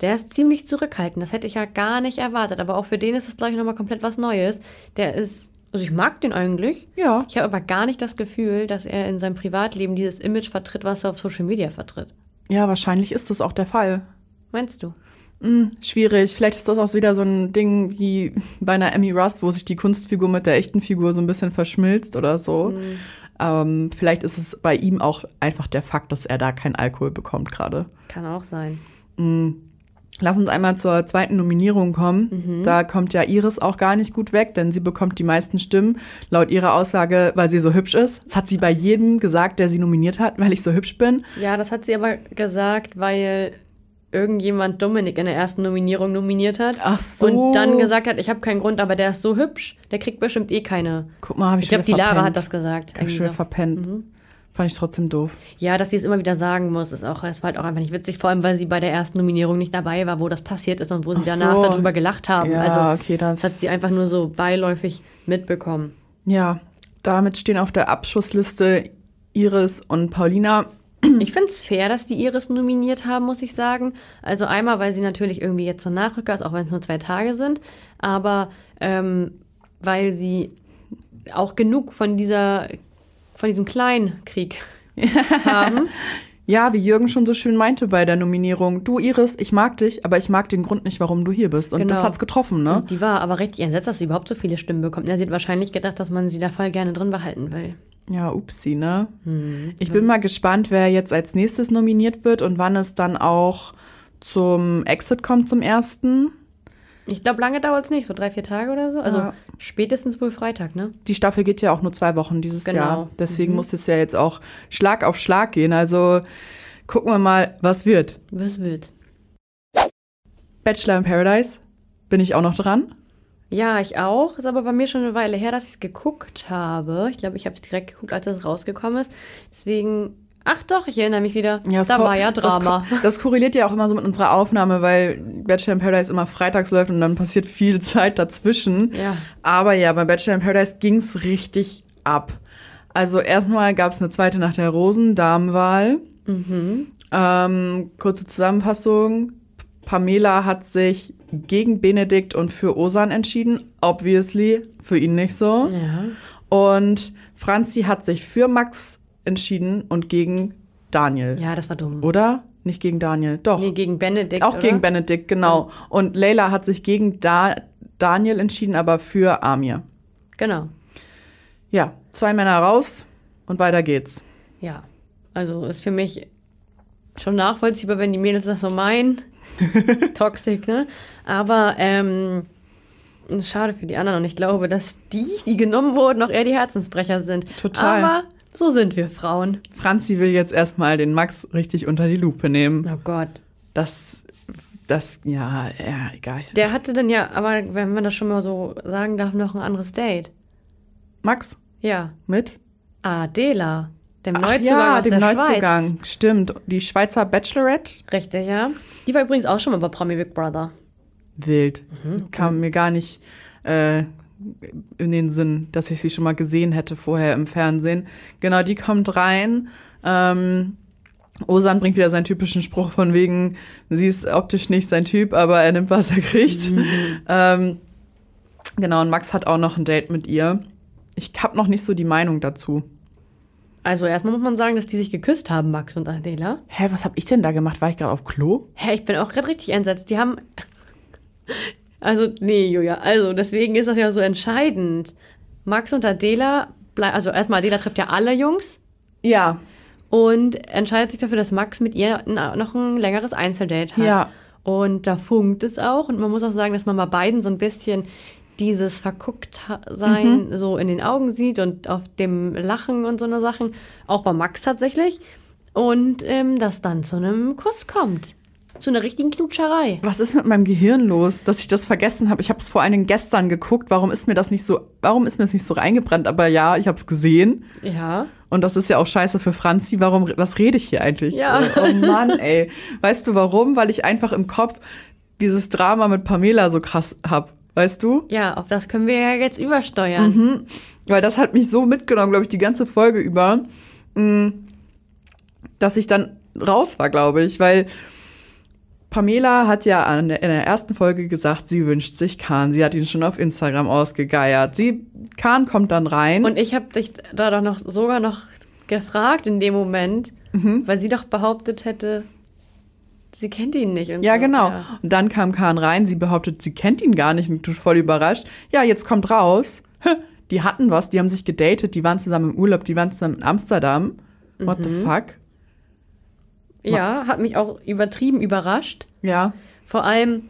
Der ist ziemlich zurückhaltend. Das hätte ich ja gar nicht erwartet. Aber auch für den ist es, glaube ich, nochmal komplett was Neues. Der ist, also ich mag den eigentlich. Ja. Ich habe aber gar nicht das Gefühl, dass er in seinem Privatleben dieses Image vertritt, was er auf Social Media vertritt. Ja, wahrscheinlich ist das auch der Fall. Meinst du? Hm, schwierig. Vielleicht ist das auch wieder so ein Ding wie bei einer Emmy Rust, wo sich die Kunstfigur mit der echten Figur so ein bisschen verschmilzt oder so. Ähm, vielleicht ist es bei ihm auch einfach der Fakt, dass er da keinen Alkohol bekommt gerade. Kann auch sein. Lass uns einmal zur zweiten Nominierung kommen. Mhm. Da kommt ja Iris auch gar nicht gut weg, denn sie bekommt die meisten Stimmen. Laut ihrer Aussage, weil sie so hübsch ist. Das hat sie bei jedem gesagt, der sie nominiert hat, weil ich so hübsch bin. Ja, das hat sie aber gesagt, weil irgendjemand Dominik in der ersten Nominierung nominiert hat. Ach so. Und dann gesagt hat, ich habe keinen Grund, aber der ist so hübsch, der kriegt bestimmt eh keine. Guck mal, habe ich Ich glaube, die Lara hat das gesagt. Irgendwie schon so. verpennt. Fand ich trotzdem doof. Ja, dass sie es immer wieder sagen muss, ist auch, es war halt auch einfach nicht witzig, vor allem weil sie bei der ersten Nominierung nicht dabei war, wo das passiert ist und wo sie Ach danach so. darüber gelacht haben. Ja, also okay, das- hat sie einfach nur so beiläufig mitbekommen. Ja, damit stehen auf der Abschussliste Iris und Paulina. Ich finde es fair, dass die Iris nominiert haben, muss ich sagen. Also einmal, weil sie natürlich irgendwie jetzt so Nachrücker ist, auch wenn es nur zwei Tage sind, aber ähm, weil sie auch genug von dieser, von diesem Kleinkrieg haben. Ja, wie Jürgen schon so schön meinte bei der Nominierung. Du, Iris, ich mag dich, aber ich mag den Grund nicht, warum du hier bist. Und das Genau. hat's getroffen, ne? Die war aber richtig entsetzt, dass sie überhaupt so viele Stimmen bekommt. Ja, sie hat wahrscheinlich gedacht, dass man sie da voll gerne drin behalten will. Ja, upsi, ne? Hm, Ich bin mal gespannt, wer jetzt als nächstes nominiert wird und wann es dann auch zum Exit kommt zum ersten. Ich glaube, lange dauert es nicht, so drei, vier Tage oder so. Also Ja. Spätestens wohl Freitag, ne? Die Staffel geht ja auch nur zwei Wochen dieses Genau. Jahr. Deswegen muss es ja jetzt auch Schlag auf Schlag gehen. Also gucken wir mal, was wird. Was wird? Bachelor in Paradise. Bin ich auch noch dran? Ja, ich auch. Ist aber bei mir schon eine Weile her, dass ich es geguckt habe. Ich glaube, ich habe es direkt geguckt, als es rausgekommen ist. Deswegen. Ach doch, ich erinnere mich wieder. es da war ja Drama. Das, das korreliert ja auch immer so mit unserer Aufnahme, weil Bachelor in Paradise immer freitags läuft und dann passiert viel Zeit dazwischen. Ja. Aber ja, bei Bachelor in Paradise ging's richtig ab. Also erstmal gab's eine zweite Nacht der Rosen, Damenwahl. Ähm, kurze Zusammenfassung. Pamela hat sich gegen Benedikt und für Osan entschieden. Obviously, für ihn nicht so. Ja. Und Franzi hat sich für Max entschieden und gegen Daniel. Ja, das war dumm. Oder? Nicht gegen Daniel, doch. Nee, gegen Benedikt. Auch oder? gegen Benedikt, genau. Und Leila hat sich gegen da Daniel entschieden, aber für Amir. Genau. Ja, zwei Männer raus und weiter geht's. Ja. Also ist für mich schon nachvollziehbar, wenn die Mädels das so meinen. Toxic, ne? Aber ähm, schade für die anderen und ich glaube, dass die, die genommen wurden, auch eher die Herzensbrecher sind. Total. Aber so sind wir Frauen. Franzi will jetzt erstmal den Max richtig unter die Lupe nehmen. Oh Gott. Das, das, ja, ja, egal. Der hatte dann ja, aber wenn man das schon mal so sagen darf, noch ein anderes Date. Max, Ja. mit? Adela. Dem Ach Neuzugang ja, aus dem der Neuzugang. Schweiz. Stimmt. Die Schweizer Bachelorette. Richtig, ja. Die war übrigens auch schon mal bei Promi Big Brother. Wild. Mhm, Kam mir gar nicht äh, in den Sinn, dass ich sie schon mal gesehen hätte vorher im Fernsehen. Genau, die kommt rein. Ähm, Osan bringt wieder seinen typischen Spruch von wegen, sie ist optisch nicht sein Typ, aber er nimmt, was er kriegt. Mhm. Ähm, Genau, und Max hat auch noch ein Date mit ihr. Ich habe noch nicht so die Meinung dazu. Also erstmal muss man sagen, dass die sich geküsst haben, Max und Adela. Hä, was habe ich denn da gemacht? War ich gerade auf Klo? Hä, ich bin auch gerade richtig entsetzt. Die haben. Also, nee, Julia. Also, deswegen ist das ja so entscheidend. Max und Adela, also erstmal Adela trifft ja alle Jungs Ja, und entscheidet sich dafür, dass Max mit ihr noch ein längeres Einzeldate hat. Ja. Und da funkt es auch. Und man muss auch sagen, dass man bei beiden so ein bisschen dieses Vergucktsein Mhm. so in den Augen sieht und auf dem Lachen und so eine Sachen. Auch bei Max tatsächlich. Und ähm, das dann zu einem Kuss kommt. Zu einer richtigen Knutscherei. was ist mit meinem Gehirn los, dass ich das vergessen habe? Ich habe es vor allen Dingen gestern geguckt. Warum ist mir das nicht so, warum ist mir das nicht so reingebrannt? Aber ja, ich habe es gesehen. Ja. Und das ist ja auch scheiße für Franzi. Warum, was rede ich hier eigentlich? Ja. Oh, oh Mann, ey. Weißt du warum? Weil ich einfach im Kopf dieses Drama mit Pamela so krass hab. Weißt du? Ja, auf das können wir ja jetzt übersteuern. Weil das hat mich so mitgenommen, glaube ich, die ganze Folge über, mh, dass ich dann raus war, glaube ich. Weil Pamela hat ja in der ersten Folge gesagt, sie wünscht sich Kahn. Sie hat ihn schon auf Instagram ausgegeiert. Sie, Kahn kommt dann rein. Und ich habe dich da doch noch sogar noch gefragt in dem Moment, Mhm. weil sie doch behauptet hätte, sie kennt ihn nicht. Und Ja, so. genau. Ja. Und dann kam Kahn rein, sie behauptet, sie kennt ihn gar nicht und tut voll überrascht. Ja, jetzt kommt raus. Die hatten was, die haben sich gedatet, die waren zusammen im Urlaub, die waren zusammen in Amsterdam. What Mhm. the fuck? Ja, hat mich auch übertrieben überrascht. Ja. Vor allem,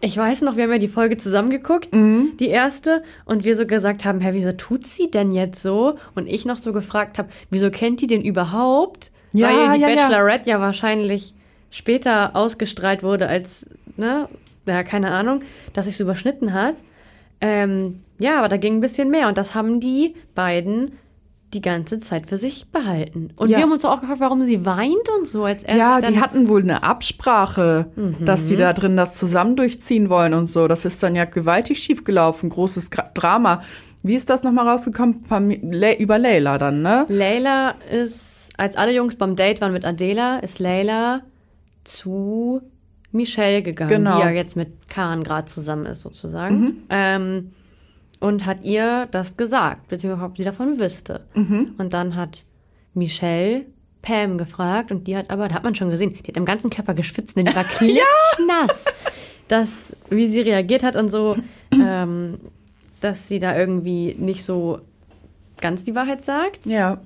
ich weiß noch, wir haben ja die Folge zusammengeguckt, Mhm. die erste, und wir so gesagt haben, hä, wieso tut sie denn jetzt so? Und ich noch so gefragt habe, wieso kennt die den überhaupt? Ja, Weil die ja, ja. Bachelorette ja wahrscheinlich später ausgestrahlt wurde als, ne, ja, keine Ahnung, dass sich überschnitten hat. Ähm, ja, aber da ging ein bisschen mehr und das haben die beiden die ganze Zeit für sich behalten. Und Ja. wir haben uns auch gefragt, warum sie weint und so, als er Ja, die hatten wohl eine Absprache, dass sie da drin das zusammen durchziehen wollen und so. Das ist dann ja gewaltig schiefgelaufen, großes Drama. Wie ist das nochmal rausgekommen? Über Leila dann, ne? Leila ist, als alle Jungs beim Date waren mit Adela, ist Leila zu Michelle gegangen, Genau. die ja jetzt mit Khan gerade zusammen ist, sozusagen. Ähm, und hat ihr das gesagt, beziehungsweise ob sie davon wüsste. Und dann hat Michelle Pam gefragt und die hat aber, da hat man schon gesehen, die hat am ganzen Körper geschwitzt, denn die war klitschnass. Das, wie sie reagiert hat und so, ähm, dass sie da irgendwie nicht so ganz die Wahrheit sagt. Ja.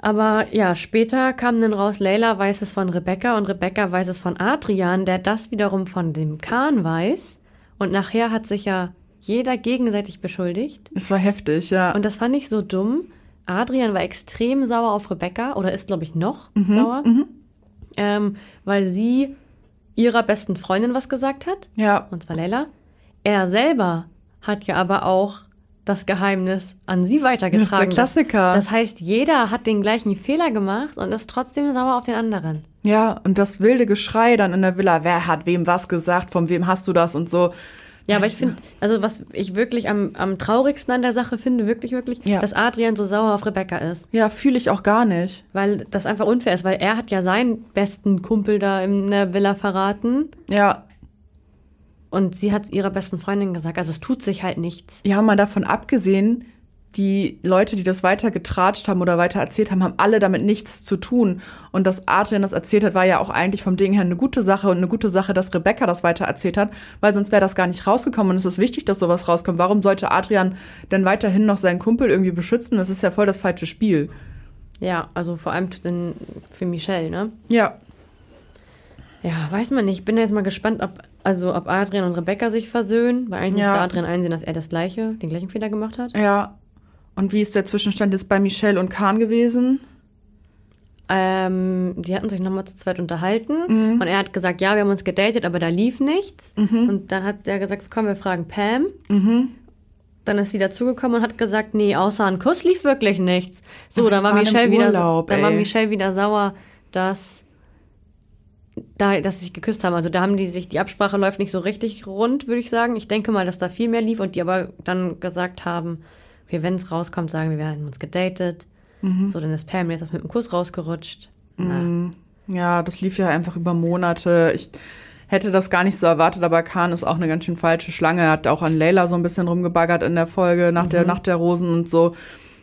Aber ja, später kam dann raus, Leila weiß es von Rebecca und Rebecca weiß es von Adrian, der das wiederum von dem Kahn weiß. Und nachher hat sich ja jeder gegenseitig beschuldigt. Es war heftig, ja. Und das fand ich so dumm. Adrian war extrem sauer auf Rebecca oder ist, glaube ich, noch Mhm, sauer, ähm, weil sie ihrer besten Freundin was gesagt hat, ja. und zwar Leila. Er selber hat ja aber auch das Geheimnis an sie weitergetragen. Das ist der Klassiker. Das heißt, jeder hat den gleichen Fehler gemacht und ist trotzdem sauer auf den anderen. Ja, und das wilde Geschrei dann in der Villa, wer hat wem was gesagt, von wem hast du das und so. Ja, aber ich finde, also was ich wirklich am, am traurigsten an der Sache finde, wirklich, wirklich, Ja. dass Adrian so sauer auf Rebecca ist. Ja, fühle ich auch gar nicht. Weil das einfach unfair ist, weil er hat ja seinen besten Kumpel da in der Villa verraten Ja, und sie hat es ihrer besten Freundin gesagt. Also es tut sich halt nichts. ja, mal davon abgesehen, die Leute, die das weiter getratscht haben oder weiter erzählt haben, haben alle damit nichts zu tun. Und dass Adrian das erzählt hat, war ja auch eigentlich vom Ding her eine gute Sache und eine gute Sache, dass Rebecca das weiter erzählt hat, weil sonst wäre das gar nicht rausgekommen. Und es ist wichtig, dass sowas rauskommt. Warum sollte Adrian denn weiterhin noch seinen Kumpel irgendwie beschützen? Das ist ja voll das falsche Spiel. Ja, also vor allem für Michelle, ne? Ja, Ja, weiß man nicht. Ich bin jetzt mal gespannt, ob, also ob Adrian und Rebecca sich versöhnen, weil eigentlich Ja. müsste Adrian einsehen, dass er das gleiche, den gleichen Fehler gemacht hat. ja. Und wie ist der Zwischenstand jetzt bei Michelle und Kahn gewesen? Ähm, die hatten sich nochmal zu zweit unterhalten Mhm. und er hat gesagt, ja, wir haben uns gedatet, aber da lief nichts. Und dann hat er gesagt, komm, wir fragen Pam. Mhm. Dann ist sie dazugekommen und hat gesagt, nee, außer ein Kuss lief wirklich nichts. So, dann war Michelle wieder, Urlaub, dann war. Michelle wieder sauer, dass da, dass sie sich geküsst haben. Also da haben die sich, die Absprache läuft nicht so richtig rund, würde ich sagen. Ich denke mal, dass da viel mehr lief und die aber dann gesagt haben, okay, wenn es rauskommt, sagen wir, wir haben uns gedatet. Mhm. So, dann ist Pam jetzt das mit dem Kuss rausgerutscht. Na, Ja, das lief ja einfach über Monate. Ich, hätte das gar nicht so erwartet, aber Khan ist auch eine ganz schön falsche Schlange. Er hat auch an Layla so ein bisschen rumgebaggert in der Folge nach der Nacht der Rosen und so.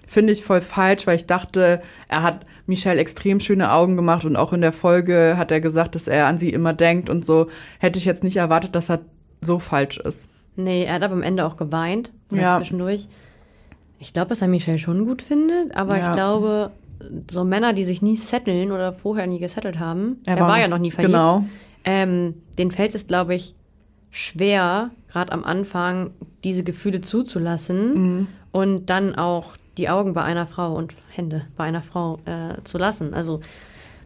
Finde ich voll falsch, weil ich dachte, er hat Michelle extrem schöne Augen gemacht und auch in der Folge hat er gesagt, dass er an sie immer denkt und so. Hätte ich jetzt nicht erwartet, dass er so falsch ist. Nee, er hat aber am Ende auch geweint. Ja. zwischendurch. Ich glaube, dass er Michelle schon gut findet, aber Ja. ich glaube, so Männer, die sich nie setteln oder vorher nie gesettelt haben, Er er, war war, ja noch nie verliebt, genau. ähm, den fällt es, glaube ich, schwer, gerade am Anfang, diese Gefühle zuzulassen Mhm. und dann auch die Augen bei einer Frau und Hände bei einer Frau äh, zu lassen. Also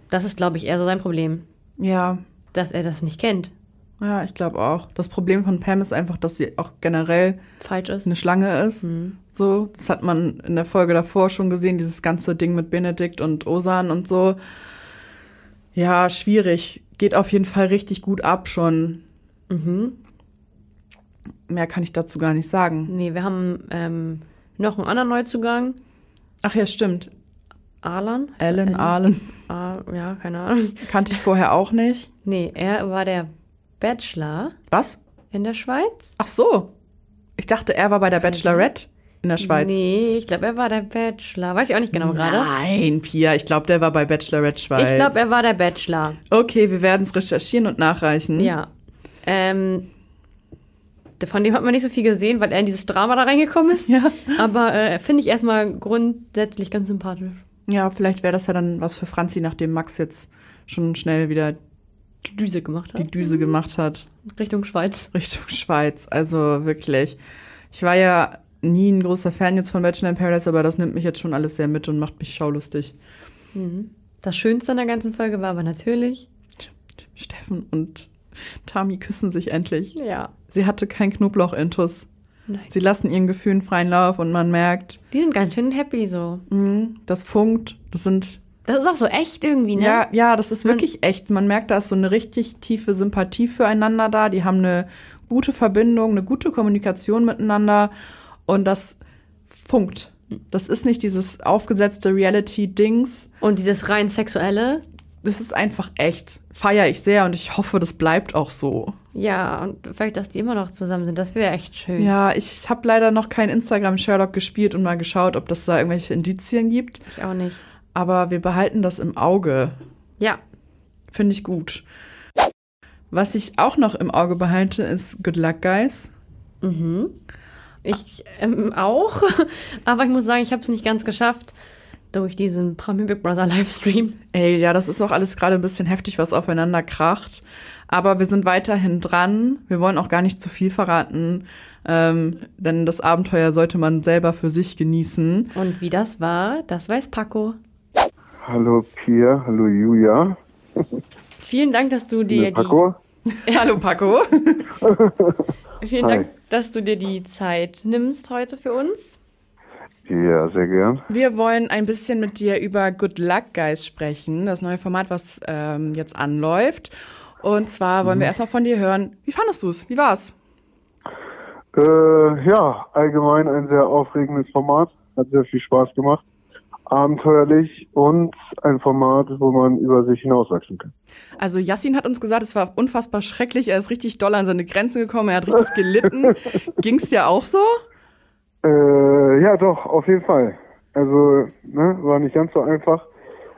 das ist, glaube ich, eher so sein Problem, Ja, dass er das nicht kennt, ja, ich glaube auch. Das Problem von Pam ist einfach, dass sie auch generell falsch ist. eine Schlange ist. So, das hat man in der Folge davor schon gesehen, dieses ganze Ding mit Benedikt und Osan und so. Ja, schwierig. Geht auf jeden Fall richtig gut ab schon. Mehr kann ich dazu gar nicht sagen. Nee, wir haben ähm, noch einen anderen Neuzugang. Ach ja, stimmt. Alan? Alan, Alan. Ah, ja, keine Ahnung. Kannte ich vorher auch nicht. Nee, er war der Bachelor Was? in der Schweiz. Ach so. Ich dachte, er war bei der Bachelorette in der Schweiz. Nee, ich glaube, er war der Bachelor. Weiß ich auch nicht genau gerade. Nein, Pia, ich glaube, der war bei Bachelorette Schweiz. Ich glaube, er war der Bachelor. Okay, wir werden es recherchieren und nachreichen. Ja. Ähm, von dem hat man nicht so viel gesehen, weil er in dieses Drama da reingekommen ist. Ja. Aber äh, finde ich erstmal grundsätzlich ganz sympathisch. Ja, vielleicht wäre das ja dann was für Franzi, nachdem Max jetzt schon schnell wieder Die Düse gemacht hat. die Düse gemacht hat Richtung Schweiz. Richtung Schweiz. Also wirklich. Ich war ja nie ein großer Fan jetzt von Bachelor in Paradise, aber das nimmt mich jetzt schon alles sehr mit und macht mich schaulustig. Das Schönste an der ganzen Folge war aber natürlich. Steffen und Tami küssen sich endlich. Ja. Sie hatte kein Knoblauch-Intus. Nein. Sie lassen ihren Gefühlen freien Lauf und man merkt, Die sind ganz schön happy so. mh, das funkt. Das sind Das ist auch so echt irgendwie, ne? Ja, ja, das ist wirklich echt. Man merkt, da ist so eine richtig tiefe Sympathie füreinander da. Die haben eine gute Verbindung, eine gute Kommunikation miteinander und das funkt. Das ist nicht dieses aufgesetzte Reality-Dings. Und dieses rein sexuelle, Das ist einfach echt. Feiere ich sehr und ich hoffe, das bleibt auch so. ja, und vielleicht, dass die immer noch zusammen sind, das wäre echt schön. Ja, ich habe leider noch kein Instagram-Sherlock gespielt und mal geschaut, ob das da irgendwelche Indizien gibt. Ich auch nicht. Aber wir behalten das im Auge. Ja, Finde ich gut. Was ich auch noch im Auge behalte, ist Good Luck Guys. ich ähm, auch. Aber ich muss sagen, ich habe es nicht ganz geschafft durch diesen Promi Big Brother Livestream. Ey, ja, das ist auch alles gerade ein bisschen heftig, was aufeinander kracht. Aber wir sind weiterhin dran. Wir wollen auch gar nicht zu viel verraten, ähm, denn das Abenteuer sollte man selber für sich genießen. Und wie das war, das weiß Paco. Hallo Pia, hallo Julia. Vielen Dank, dass du dir Hallo Paco. Hallo Paco. die vielen Hi. Dank, dass du dir die Zeit nimmst heute für uns. Ja, sehr gern. Wir wollen ein bisschen mit dir über Good Luck Guys sprechen, das neue Format, was ähm, jetzt anläuft. Und zwar wollen wir erstmal von dir hören, wie fandest du es? Wie war's? Äh, ja, allgemein ein sehr aufregendes Format. Hat sehr viel Spaß gemacht. Abenteuerlich und ein Format, wo man über sich hinauswachsen kann. Also Yassin hat uns gesagt, es war unfassbar schrecklich. Er ist richtig doll an seine Grenzen gekommen. Er hat richtig gelitten. Ging's dir auch so? Äh, ja, doch, auf jeden Fall. Also, ne, war nicht ganz so einfach.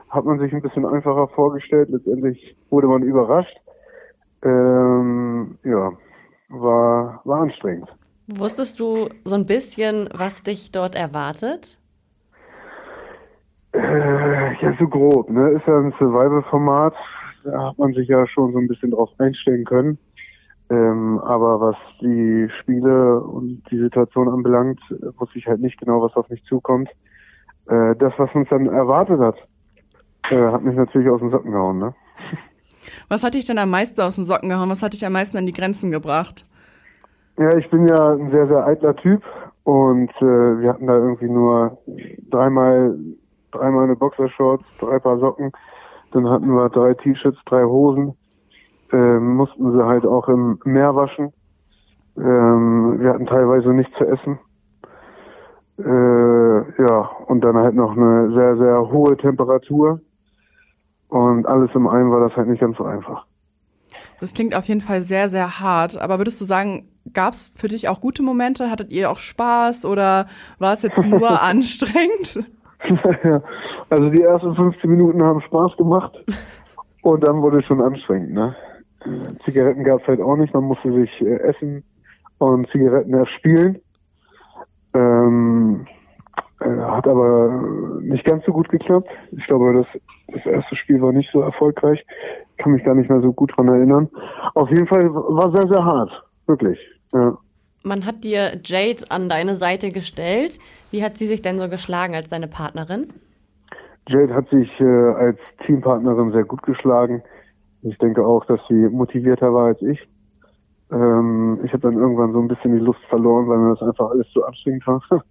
Hat man sich ein bisschen einfacher vorgestellt. Letztendlich wurde man überrascht. Ähm, ja, war, war anstrengend. Wusstest du so ein bisschen, was dich dort erwartet? Äh, ja, so grob, ne? Ist ja ein Survival-Format. Da hat man sich ja schon so ein bisschen drauf einstellen können. Ähm, aber was die Spiele und die Situation anbelangt, wusste ich halt nicht genau, was auf mich zukommt. Äh, das, was uns dann erwartet hat, äh, hat mich natürlich aus den Socken gehauen, ne? Was hat dich denn am meisten aus den Socken gehauen? Was hat dich am meisten an die Grenzen gebracht? Ja, ich bin ja ein sehr, sehr eitler Typ und äh, wir hatten da irgendwie nur dreimal, dreimal eine Boxershorts, drei Paar Socken, dann hatten wir drei T-Shirts, drei Hosen, ähm, mussten sie halt auch im Meer waschen. Ähm, wir hatten teilweise nichts zu essen. Äh, ja, und dann halt noch eine sehr, sehr hohe Temperatur. Und alles im einen war das halt nicht ganz so einfach. Das klingt auf jeden Fall sehr, sehr hart. Aber würdest du sagen, gab es für dich auch gute Momente? Hattet ihr auch Spaß oder war es jetzt nur anstrengend? also die ersten 15 Minuten haben Spaß gemacht und dann wurde es schon anstrengend. Ne? Zigaretten gab es halt auch nicht, man musste sich äh, essen und Zigaretten erspielen. Ähm, äh, hat aber nicht ganz so gut geklappt. Ich glaube, das, das erste Spiel war nicht so erfolgreich. Kann mich gar nicht mehr so gut dran erinnern. Auf jeden Fall war sehr, sehr hart. Wirklich. Ja. Man hat dir Jade an deine Seite gestellt. Wie hat sie sich denn so geschlagen als deine Partnerin? Jade hat sich äh, als Teampartnerin sehr gut geschlagen. Ich denke auch, dass sie motivierter war als ich. Ähm, ich habe dann irgendwann so ein bisschen die Lust verloren, weil mir das einfach alles zu anstrengend war.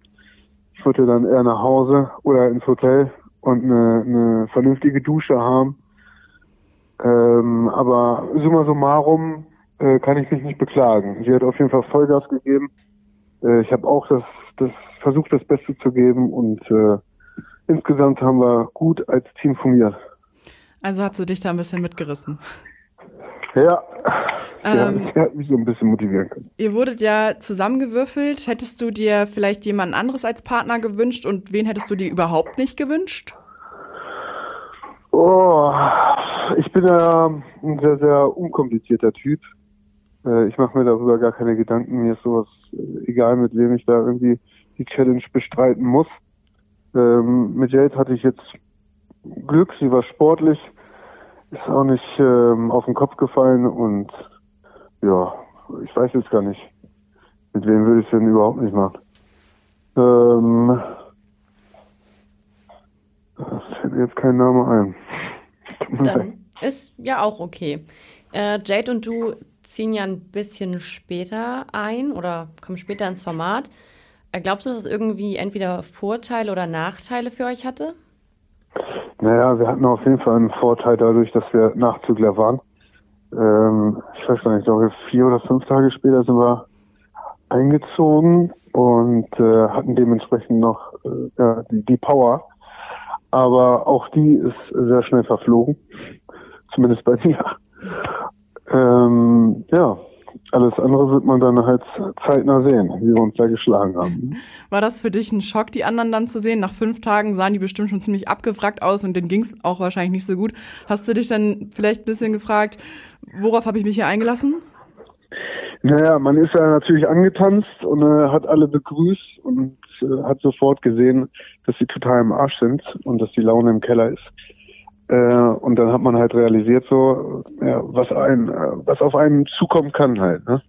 Ich wollte dann eher nach Hause oder ins Hotel und eine, eine vernünftige Dusche haben. Ähm, aber summa summarum äh, kann ich mich nicht beklagen. Sie hat auf jeden Fall Vollgas gegeben. Äh, ich habe auch das, das versucht, das Beste zu geben und äh, insgesamt haben wir gut als Team fungiert. Also hat sie dich da ein bisschen mitgerissen. Ja, ähm, ja, hat mich so ein bisschen motivieren können. Ihr wurdet ja zusammengewürfelt. Hättest du dir vielleicht jemand anderes als Partner gewünscht und wen hättest du dir überhaupt nicht gewünscht? Oh, ich bin ja ein sehr, sehr unkomplizierter Typ. Äh, ich mache mir darüber gar keine Gedanken. Mir ist sowas äh, egal, mit wem ich da irgendwie die Challenge bestreiten muss. Ähm, mit Jade hatte ich jetzt Glück, sie war sportlich, ist auch nicht ähm, auf den Kopf gefallen und ja, ich weiß jetzt gar nicht, mit wem würde ich es denn überhaupt nicht machen. Ähm, das fällt mir jetzt kein Name ein. Dann ist ja auch okay. Äh, Jade und du ziehen ja ein bisschen später ein oder kommen später ins Format. Äh, glaubst du, dass es irgendwie entweder Vorteile oder Nachteile für euch hatte? Naja, wir hatten auf jeden Fall einen Vorteil dadurch, dass wir Nachzügler waren. Ähm, ich weiß gar nicht, ich glaube vier oder fünf Tage später sind wir eingezogen und äh, hatten dementsprechend noch äh, die, die Power. Aber auch die ist sehr schnell verflogen. Zumindest bei mir. Ähm, ja, alles andere wird man dann halt zeitnah sehen, wie wir uns da geschlagen haben. War das für dich ein Schock, die anderen dann zu sehen? Nach fünf Tagen sahen die bestimmt schon ziemlich abgefragt aus und denen ging es auch wahrscheinlich nicht so gut. Hast du dich dann vielleicht ein bisschen gefragt, worauf habe ich mich hier eingelassen? Naja, man ist ja natürlich angetanzt und äh, hat alle begrüßt und äh, hat sofort gesehen, dass sie total im Arsch sind und dass die Laune im Keller ist. Äh, und dann hat man halt realisiert, so, ja, was ein, was auf einen zukommen kann halt. Ne?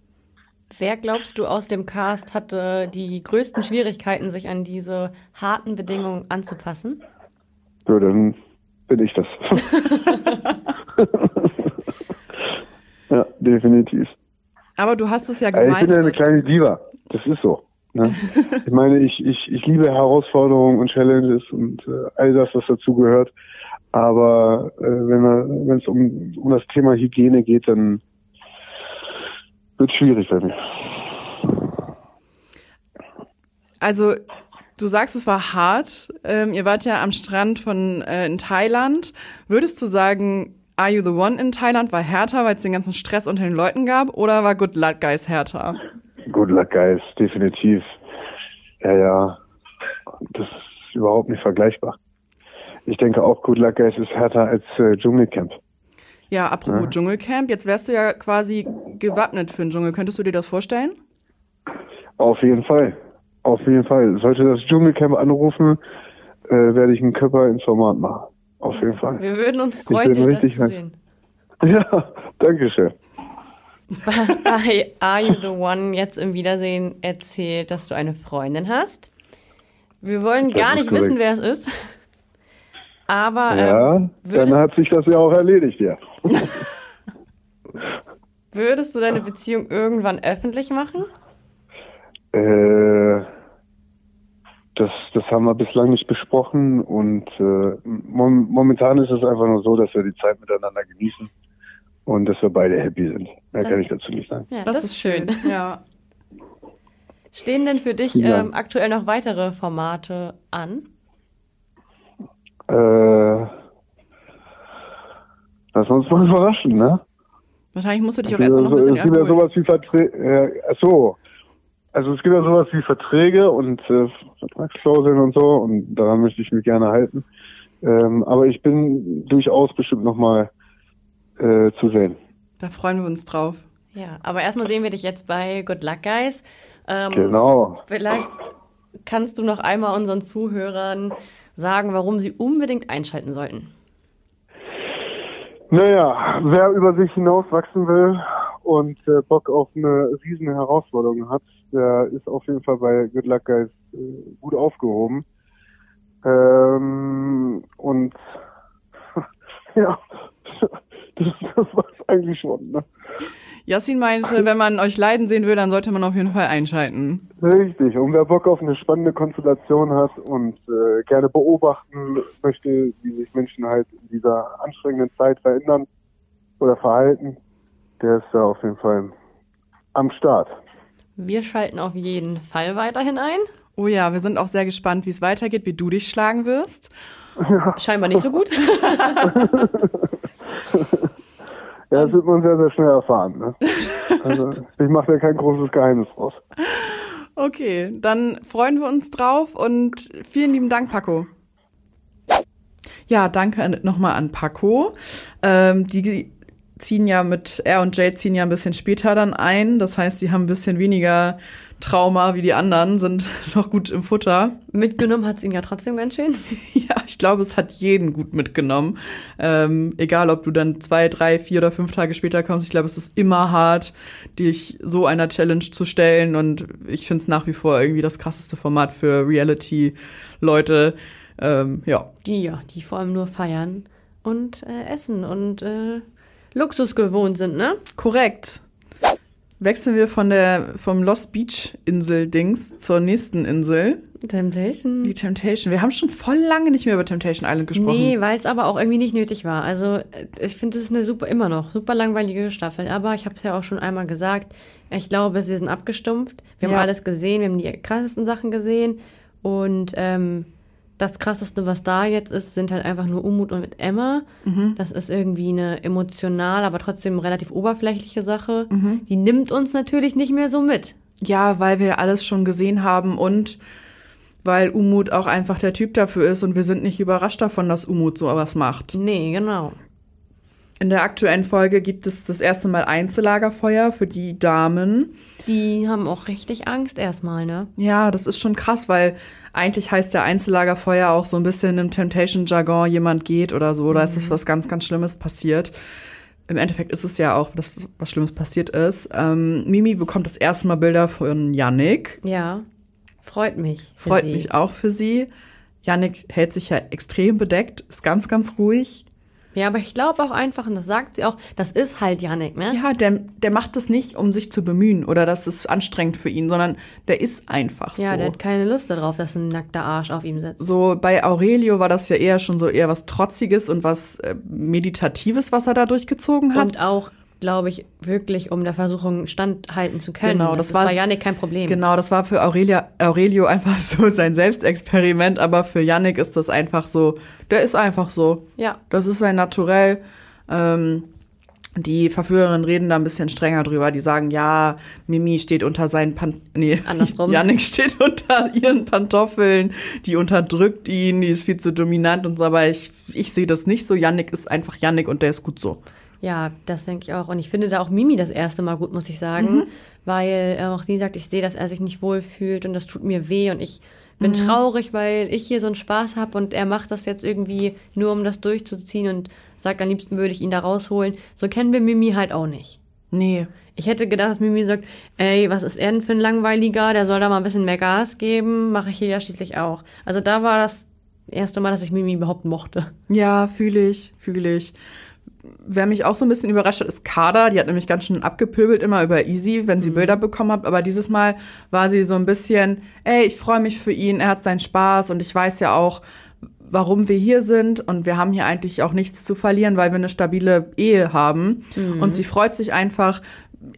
Wer glaubst du aus dem Cast hatte die größten Schwierigkeiten, sich an diese harten Bedingungen anzupassen? Ja, dann bin ich das. ja, definitiv. Aber du hast es ja gemeint. Ich bin ja eine kleine Diva. Das ist so. Ne? ich meine, ich, ich, ich liebe Herausforderungen und Challenges und äh, all das, was dazu gehört. Aber äh, wenn es um, um das Thema Hygiene geht, dann wird es schwierig bei mir. Also du sagst, es war hart. Ähm, ihr wart ja am Strand von äh, in Thailand. Würdest du sagen, Are You the One in Thailand war härter, weil es den ganzen Stress unter den Leuten gab, oder war Good Luck Guys härter? Good Luck Guys, definitiv. Ja, ja. Das ist überhaupt nicht vergleichbar ich denke auch Good Luck Guys ist härter als äh, Dschungelcamp. Ja, apropos ja. Dschungelcamp, jetzt wärst du ja quasi gewappnet für den Dschungel. Könntest du dir das vorstellen? Auf jeden Fall. Auf jeden Fall. Sollte das Dschungelcamp anrufen, äh, werde ich einen Körper ins Format machen. Auf jeden Fall. Wir würden uns freuen, dich richtig zu sehen. Ja, danke schön. Bei Are You the One jetzt im Wiedersehen erzählt, dass du eine Freundin hast. Wir wollen gar nicht korrekt. wissen, wer es ist. Aber ja, ähm, dann hat sich das ja auch erledigt, ja. würdest du deine Beziehung irgendwann öffentlich machen? Äh, das, das haben wir bislang nicht besprochen und äh, mom momentan ist es einfach nur so, dass wir die Zeit miteinander genießen und dass wir beide happy sind. Mehr das, kann ich dazu nicht sagen. Ja, das, das ist schön. Ja. Stehen denn für dich ja. ähm, aktuell noch weitere Formate an? Äh, lass uns mal überraschen, ne? Wahrscheinlich musst du dich auch erstmal noch ein so- bisschen es gibt ja sowas wie Verträge. Äh, so. Also es gibt ja sowas wie Verträge und äh, Vertragsklauseln und so und daran möchte ich mich gerne halten. Ähm, aber ich bin durchaus bestimmt nochmal äh, zu sehen. Da freuen wir uns drauf. Ja, aber erstmal sehen wir dich jetzt bei Good Luck Guys. Ähm, Genau. Vielleicht kannst du noch einmal unseren Zuhörern sagen, warum sie unbedingt einschalten sollten. Naja, wer über sich hinauswachsen will und äh, Bock auf eine riesen Herausforderung hat, der ist auf jeden Fall bei Good Luck Guys äh, gut aufgehoben. Ähm, und ja, das, das war's eigentlich schon. Ne? Yassin meinte, wenn man euch leiden sehen will, dann sollte man auf jeden Fall einschalten. Richtig. Und wer Bock auf eine spannende Konstellation hat und äh, gerne beobachten möchte, wie sich Menschen halt in dieser anstrengenden Zeit verändern oder verhalten, der ist da auf jeden Fall am Start. Wir schalten auf jeden Fall weiterhin ein. Oh ja, wir sind auch sehr gespannt, wie es weitergeht, wie du dich schlagen wirst. Scheinbar nicht so gut. Ja, das wird man sehr, sehr schnell erfahren. Ne? Also ich mache da kein großes Geheimnis draus. Okay, dann freuen wir uns drauf und vielen lieben Dank, Paco. Ja, danke nochmal an Paco. Ähm, die ziehen ja mit, er und Jade ziehen ja ein bisschen später dann ein. Das heißt, sie haben ein bisschen weniger Trauma wie die anderen, sind noch gut im Futter. Mitgenommen hat es ihn ja trotzdem ganz schön. Ja, ich glaube, es hat jeden gut mitgenommen. Ähm, egal, ob du dann zwei, drei, vier oder fünf Tage später kommst. Ich glaube, es ist immer hart, dich so einer Challenge zu stellen. Und ich finde es nach wie vor irgendwie das krasseste Format für Reality-Leute. Ähm, ja, Die ja, die vor allem nur feiern und äh, essen und äh, Luxus gewohnt sind, ne? korrekt. Wechseln wir von der vom Lost Beach Insel Dings zur nächsten Insel, Temptation. die Temptation. Wir haben schon voll lange nicht mehr über Temptation Island gesprochen. Nee, weil es aber auch irgendwie nicht nötig war. Also äh, ich finde, es ist eine super, immer noch, super langweilige Staffel. Aber ich habe es ja auch schon einmal gesagt, ich glaube, wir sind abgestumpft. Wir Ja. haben alles gesehen, wir haben die krassesten Sachen gesehen. Und ähm, das Krasseste, was da jetzt ist, sind halt einfach nur Umut und mit Emma. Das ist irgendwie eine emotional, aber trotzdem relativ oberflächliche Sache. Die nimmt uns natürlich nicht mehr so mit. Ja, weil wir alles schon gesehen haben und weil Umut auch einfach der Typ dafür ist und wir sind nicht überrascht davon, dass Umut so was macht. Nee, genau. In der aktuellen Folge gibt es das erste Mal Einzellagerfeuer für die Damen. Die haben auch richtig Angst erstmal, ne? Ja, das ist schon krass, weil eigentlich heißt ja Einzellagerfeuer auch so ein bisschen im Temptation-Jargon, jemand geht oder so, da ist es was ganz, ganz Schlimmes passiert. Im Endeffekt ist es ja auch, dass was Schlimmes passiert ist. Ähm, Mimi bekommt das erste Mal Bilder von Yannick. Ja. Freut mich. Freut sie. mich auch für sie. Yannick hält sich ja extrem bedeckt, ist ganz, ganz ruhig. Ja, aber ich glaube auch einfach, und das sagt sie auch, das ist halt Yannick, ne? Ja, der, der macht das nicht, um sich zu bemühen oder das ist anstrengend für ihn, sondern der ist einfach Ja, so. der hat keine Lust darauf, dass ein nackter Arsch auf ihm sitzt. so bei Aurelio war das ja eher schon so eher was Trotziges und was äh, Meditatives, was er da durchgezogen hat. Und auch, glaube ich, wirklich, um der Versuchung standhalten zu können. Genau, das, das war's- bei Yannick kein Problem. Genau, das war für Aurelia, Aurelio einfach so sein Selbstexperiment, aber für Yannick ist das einfach so, der ist einfach so. Ja. Das ist sein Naturell. Ähm, die Verführerinnen reden da ein bisschen strenger drüber. Die sagen, ja, Mimi steht unter seinen Pan nee, Andersrum. Yannick steht unter ihren Pantoffeln, die unterdrückt ihn, die ist viel zu dominant und so, aber ich, ich sehe das nicht so. Yannick ist einfach Yannick und der ist gut so. Ja, das denke ich auch. Und ich finde da auch Mimi das erste Mal gut, muss ich sagen. Weil äh, auch sie sagt, ich sehe, dass er sich nicht wohlfühlt und das tut mir weh und ich bin traurig, weil ich hier so einen Spaß habe und er macht das jetzt irgendwie nur, um das durchzuziehen und sagt, am liebsten würde ich ihn da rausholen. So kennen wir Mimi halt auch nicht. Nee. Ich hätte gedacht, dass Mimi sagt, ey, was ist er denn für ein Langweiliger? Der soll da mal ein bisschen mehr Gas geben. Mache ich hier ja schließlich auch. Also da war das erste Mal, dass ich Mimi überhaupt mochte. Ja, fühle ich, fühle ich. Wer mich auch so ein bisschen überrascht hat, ist Kada. Die hat nämlich ganz schön abgepöbelt immer über Easy, wenn sie Bilder bekommen hat. Aber dieses Mal war sie so ein bisschen, ey, ich freue mich für ihn, er hat seinen Spaß und ich weiß ja auch, warum wir hier sind und wir haben hier eigentlich auch nichts zu verlieren, weil wir eine stabile Ehe haben. Und sie freut sich einfach.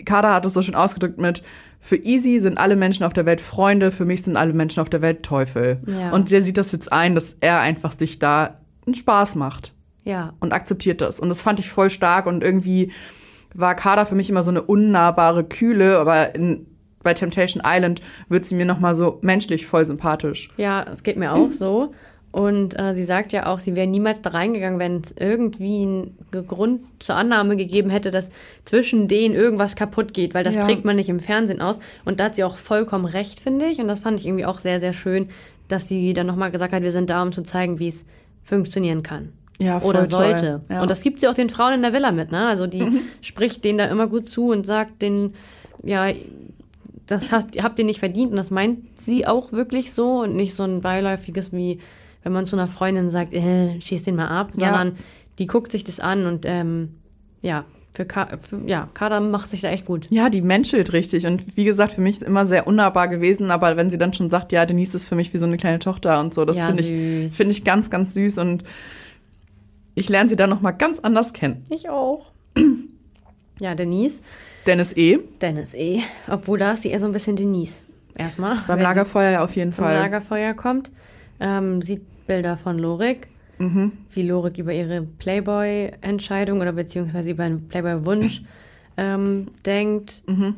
Kada hat es so schön ausgedrückt mit, für Easy sind alle Menschen auf der Welt Freunde, für mich sind alle Menschen auf der Welt Teufel. Ja. Und sie sieht das jetzt ein, dass er einfach sich da einen Spaß macht Ja. und akzeptiert das. Und das fand ich voll stark und irgendwie war Kader für mich immer so eine unnahbare Kühle, aber in, bei Temptation Island wird sie mir nochmal so menschlich voll sympathisch. Ja, es geht mir auch so. Und äh, sie sagt ja auch, sie wäre niemals da reingegangen, wenn es irgendwie einen Grund zur Annahme gegeben hätte, dass zwischen denen irgendwas kaputt geht, weil das Ja. trägt man nicht im Fernsehen aus. Und da hat sie auch vollkommen recht, finde ich. Und das fand ich irgendwie auch sehr, sehr schön, dass sie dann nochmal gesagt hat, wir sind da, um zu zeigen, wie es funktionieren kann. Ja, Oder sollte. Ja. Und das gibt sie auch den Frauen in der Villa mit, ne? Also die spricht denen da immer gut zu und sagt denen, ja, das habt, habt ihr nicht verdient. Und das meint sie auch wirklich so und nicht so ein beiläufiges wie, wenn man zu einer Freundin sagt, äh, schieß den mal ab, Ja. sondern die guckt sich das an und ähm, ja, für, Ka für ja, Kader macht sich da echt gut. Ja, die menschelt richtig. Und wie gesagt, für mich ist immer sehr unnahbar gewesen. Aber wenn sie dann schon sagt, ja, Denise ist für mich wie so eine kleine Tochter und so, das Ja, finde ich, süß. finde ich ganz, ganz süß. Und ich lerne sie dann nochmal ganz anders kennen. Ich auch. Ja, Denise. Dennis E. Dennis eh. Obwohl da ist sie eher so ein bisschen Denise. Erstmal. Beim Lagerfeuer ja auf jeden zum Fall. Lagerfeuer kommt, ähm, sieht Bilder von Lorik, Mhm. wie Lorik über ihre Playboy-Entscheidung oder beziehungsweise über einen Playboy-Wunsch ähm, denkt. Mhm.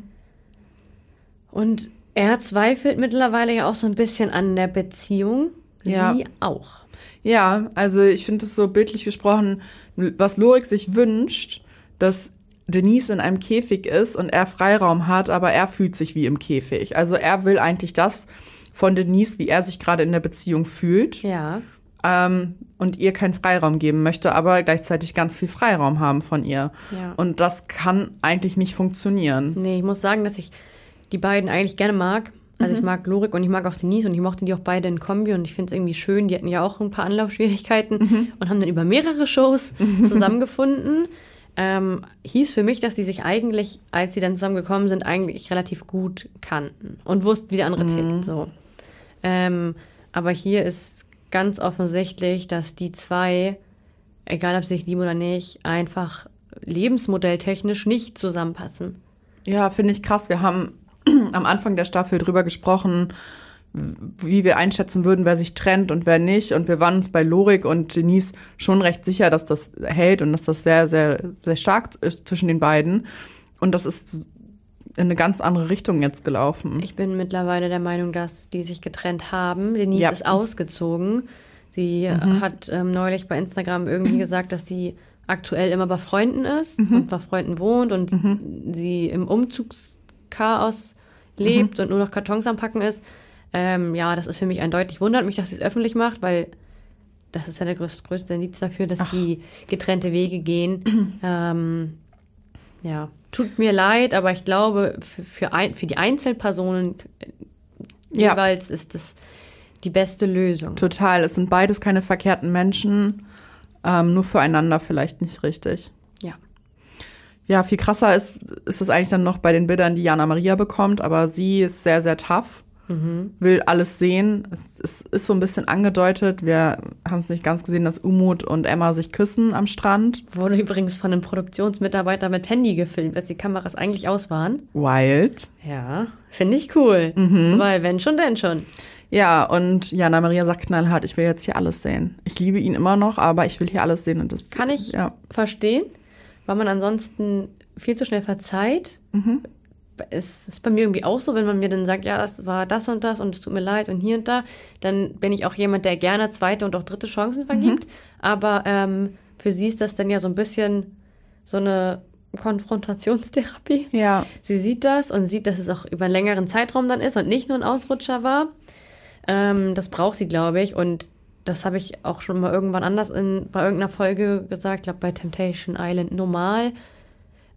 Und er zweifelt mittlerweile ja auch so ein bisschen an der Beziehung. Ja. Sie auch. Ja, also ich finde es so bildlich gesprochen, was Lorik sich wünscht, dass Denise in einem Käfig ist und er Freiraum hat, aber er fühlt sich wie im Käfig. Also er will eigentlich das von Denise, wie er sich gerade in der Beziehung fühlt. Ja. ähm, und ihr keinen Freiraum geben möchte, aber gleichzeitig ganz viel Freiraum haben von ihr. Ja. Und das kann eigentlich nicht funktionieren. Nee, ich muss sagen, dass ich die beiden eigentlich gerne mag. Also Mhm. ich mag Lorik und ich mag auch Denise und ich mochte die auch beide in Kombi und ich finde es irgendwie schön. Die hatten ja auch ein paar Anlaufschwierigkeiten Mhm. und haben dann über mehrere Shows zusammengefunden. Ähm, hieß für mich, dass die sich eigentlich, als sie dann zusammengekommen sind, eigentlich relativ gut kannten und wussten, wie der andere Mhm. tickt. So. Ähm, aber hier ist ganz offensichtlich, dass die zwei, egal ob sie sich lieben oder nicht, einfach lebensmodelltechnisch nicht zusammenpassen. Ja, finde ich krass. Wir haben am Anfang der Staffel drüber gesprochen, wie wir einschätzen würden, wer sich trennt und wer nicht. Und wir waren uns bei Lorik und Denise schon recht sicher, dass das hält und dass das sehr, sehr, sehr stark ist zwischen den beiden. Und das ist in eine ganz andere Richtung jetzt gelaufen. Ich bin mittlerweile der Meinung, dass die sich getrennt haben. Denise Ja. Mhm. ist ausgezogen. Sie hat ähm, neulich bei Instagram irgendwie gesagt, dass sie aktuell immer bei Freunden ist Mhm. und bei Freunden wohnt und sie im Umzugschaos lebt Mhm. und nur noch Kartons am Packen ist. Ähm, ja, das ist für mich eindeutig. Wundert mich, dass sie es öffentlich macht, weil das ist ja der größte, größte Indiz dafür, dass die getrennte Wege gehen. ähm, ja, tut mir leid, aber ich glaube, für, für, ein, für die Einzelpersonen Ja. jeweils ist das die beste Lösung. Total. Es sind beides keine verkehrten Menschen. Ähm, nur füreinander vielleicht nicht richtig. Ja. Viel krasser ist, ist es eigentlich dann noch bei den Bildern, die Jana Maria bekommt, aber sie ist sehr, sehr tough, will alles sehen. Es, es ist so ein bisschen angedeutet, wir haben es nicht ganz gesehen, dass Umut und Emma sich küssen am Strand. Wurde übrigens von einem Produktionsmitarbeiter mit Handy gefilmt, als die Kameras eigentlich aus waren. Wild. Ja, finde ich cool. Mhm. Weil wenn schon, denn schon. Ja, und Jana Maria sagt knallhart, ich will jetzt hier alles sehen. Ich liebe ihn immer noch, aber ich will hier alles sehen und das Kann ich ja. verstehen, weil man ansonsten viel zu schnell verzeiht. Mhm. Es ist bei mir irgendwie auch so, wenn man mir dann sagt, ja, es war das und das und es tut mir leid und hier und da, dann bin ich auch jemand, der gerne zweite und auch dritte Chancen vergibt. Aber ähm, für sie ist das dann ja so ein bisschen so eine Konfrontationstherapie. Ja, Sie sieht das und sieht, dass es auch über einen längeren Zeitraum dann ist und nicht nur ein Ausrutscher war. Ähm, das braucht sie, glaube ich. Und das habe ich auch schon mal irgendwann anders in, bei irgendeiner Folge gesagt, ich glaube bei Temptation Island normal,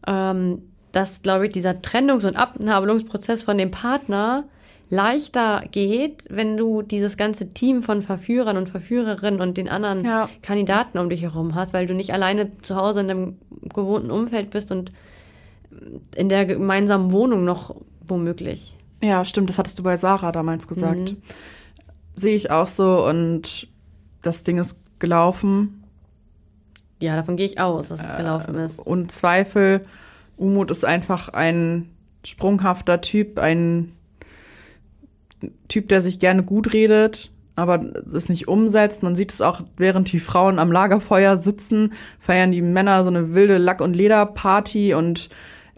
ähm, dass, glaube ich, dieser Trennungs- und Abnabelungsprozess von dem Partner leichter geht, wenn du dieses ganze Team von Verführern und Verführerinnen und den anderen Ja. Kandidaten um dich herum hast, weil du nicht alleine zu Hause in deinem gewohnten Umfeld bist und in der gemeinsamen Wohnung noch womöglich. ja, stimmt, das hattest du bei Sarah damals gesagt. Mhm. Sehe ich auch so und das Ding ist gelaufen. Ja, davon gehe ich aus, dass es gelaufen ist. Und Zweifel, Umut ist einfach ein sprunghafter Typ, ein Typ, der sich gerne gut redet, aber es nicht umsetzt. Man sieht es auch, während die Frauen am Lagerfeuer sitzen, feiern die Männer so eine wilde Lack- und Lederparty und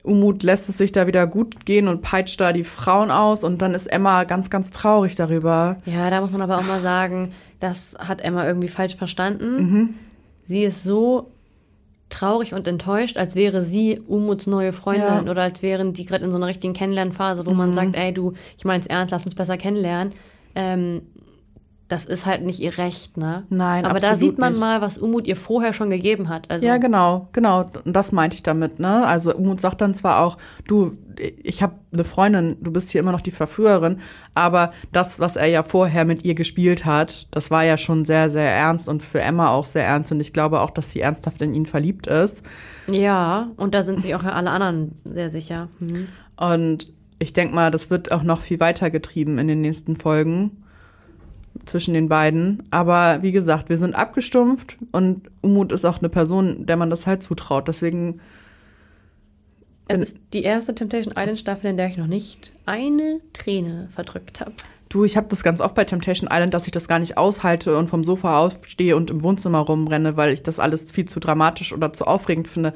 Umut lässt es sich da wieder gut gehen und peitscht da die Frauen aus und dann ist Emma ganz, ganz traurig darüber. Ja, da muss man aber auch mal sagen, das hat Emma irgendwie falsch verstanden. Sie ist so traurig und enttäuscht, als wäre sie Umuts neue Freundin Ja. oder als wären die gerade in so einer richtigen Kennenlernphase, wo man sagt, ey du, ich mein's ernst, lass uns besser kennenlernen. Ähm, das ist halt nicht ihr Recht, ne? Nein, Aber da sieht man nicht. mal, was Umut ihr vorher schon gegeben hat. Also, Ja, genau, genau. Und das meinte ich damit, ne? Also Umut sagt dann zwar auch, du, ich habe eine Freundin, du bist hier immer noch die Verführerin, aber das, was er ja vorher mit ihr gespielt hat, das war ja schon sehr, sehr ernst und für Emma auch sehr ernst und ich glaube auch, dass sie ernsthaft in ihn verliebt ist. ja, und da sind sich auch alle anderen sehr sicher. Mhm. Und ich denke mal, das wird auch noch viel weiter getrieben in den nächsten Folgen zwischen den beiden. Aber wie gesagt, wir sind abgestumpft und Umut ist auch eine Person, der man das halt zutraut. Deswegen Es ist die erste Temptation Island Staffel, in der ich noch nicht eine Träne verdrückt habe. Du, ich habe das ganz oft bei Temptation Island, dass ich das gar nicht aushalte und vom Sofa aufstehe und im Wohnzimmer rumrenne, weil ich das alles viel zu dramatisch oder zu aufregend finde.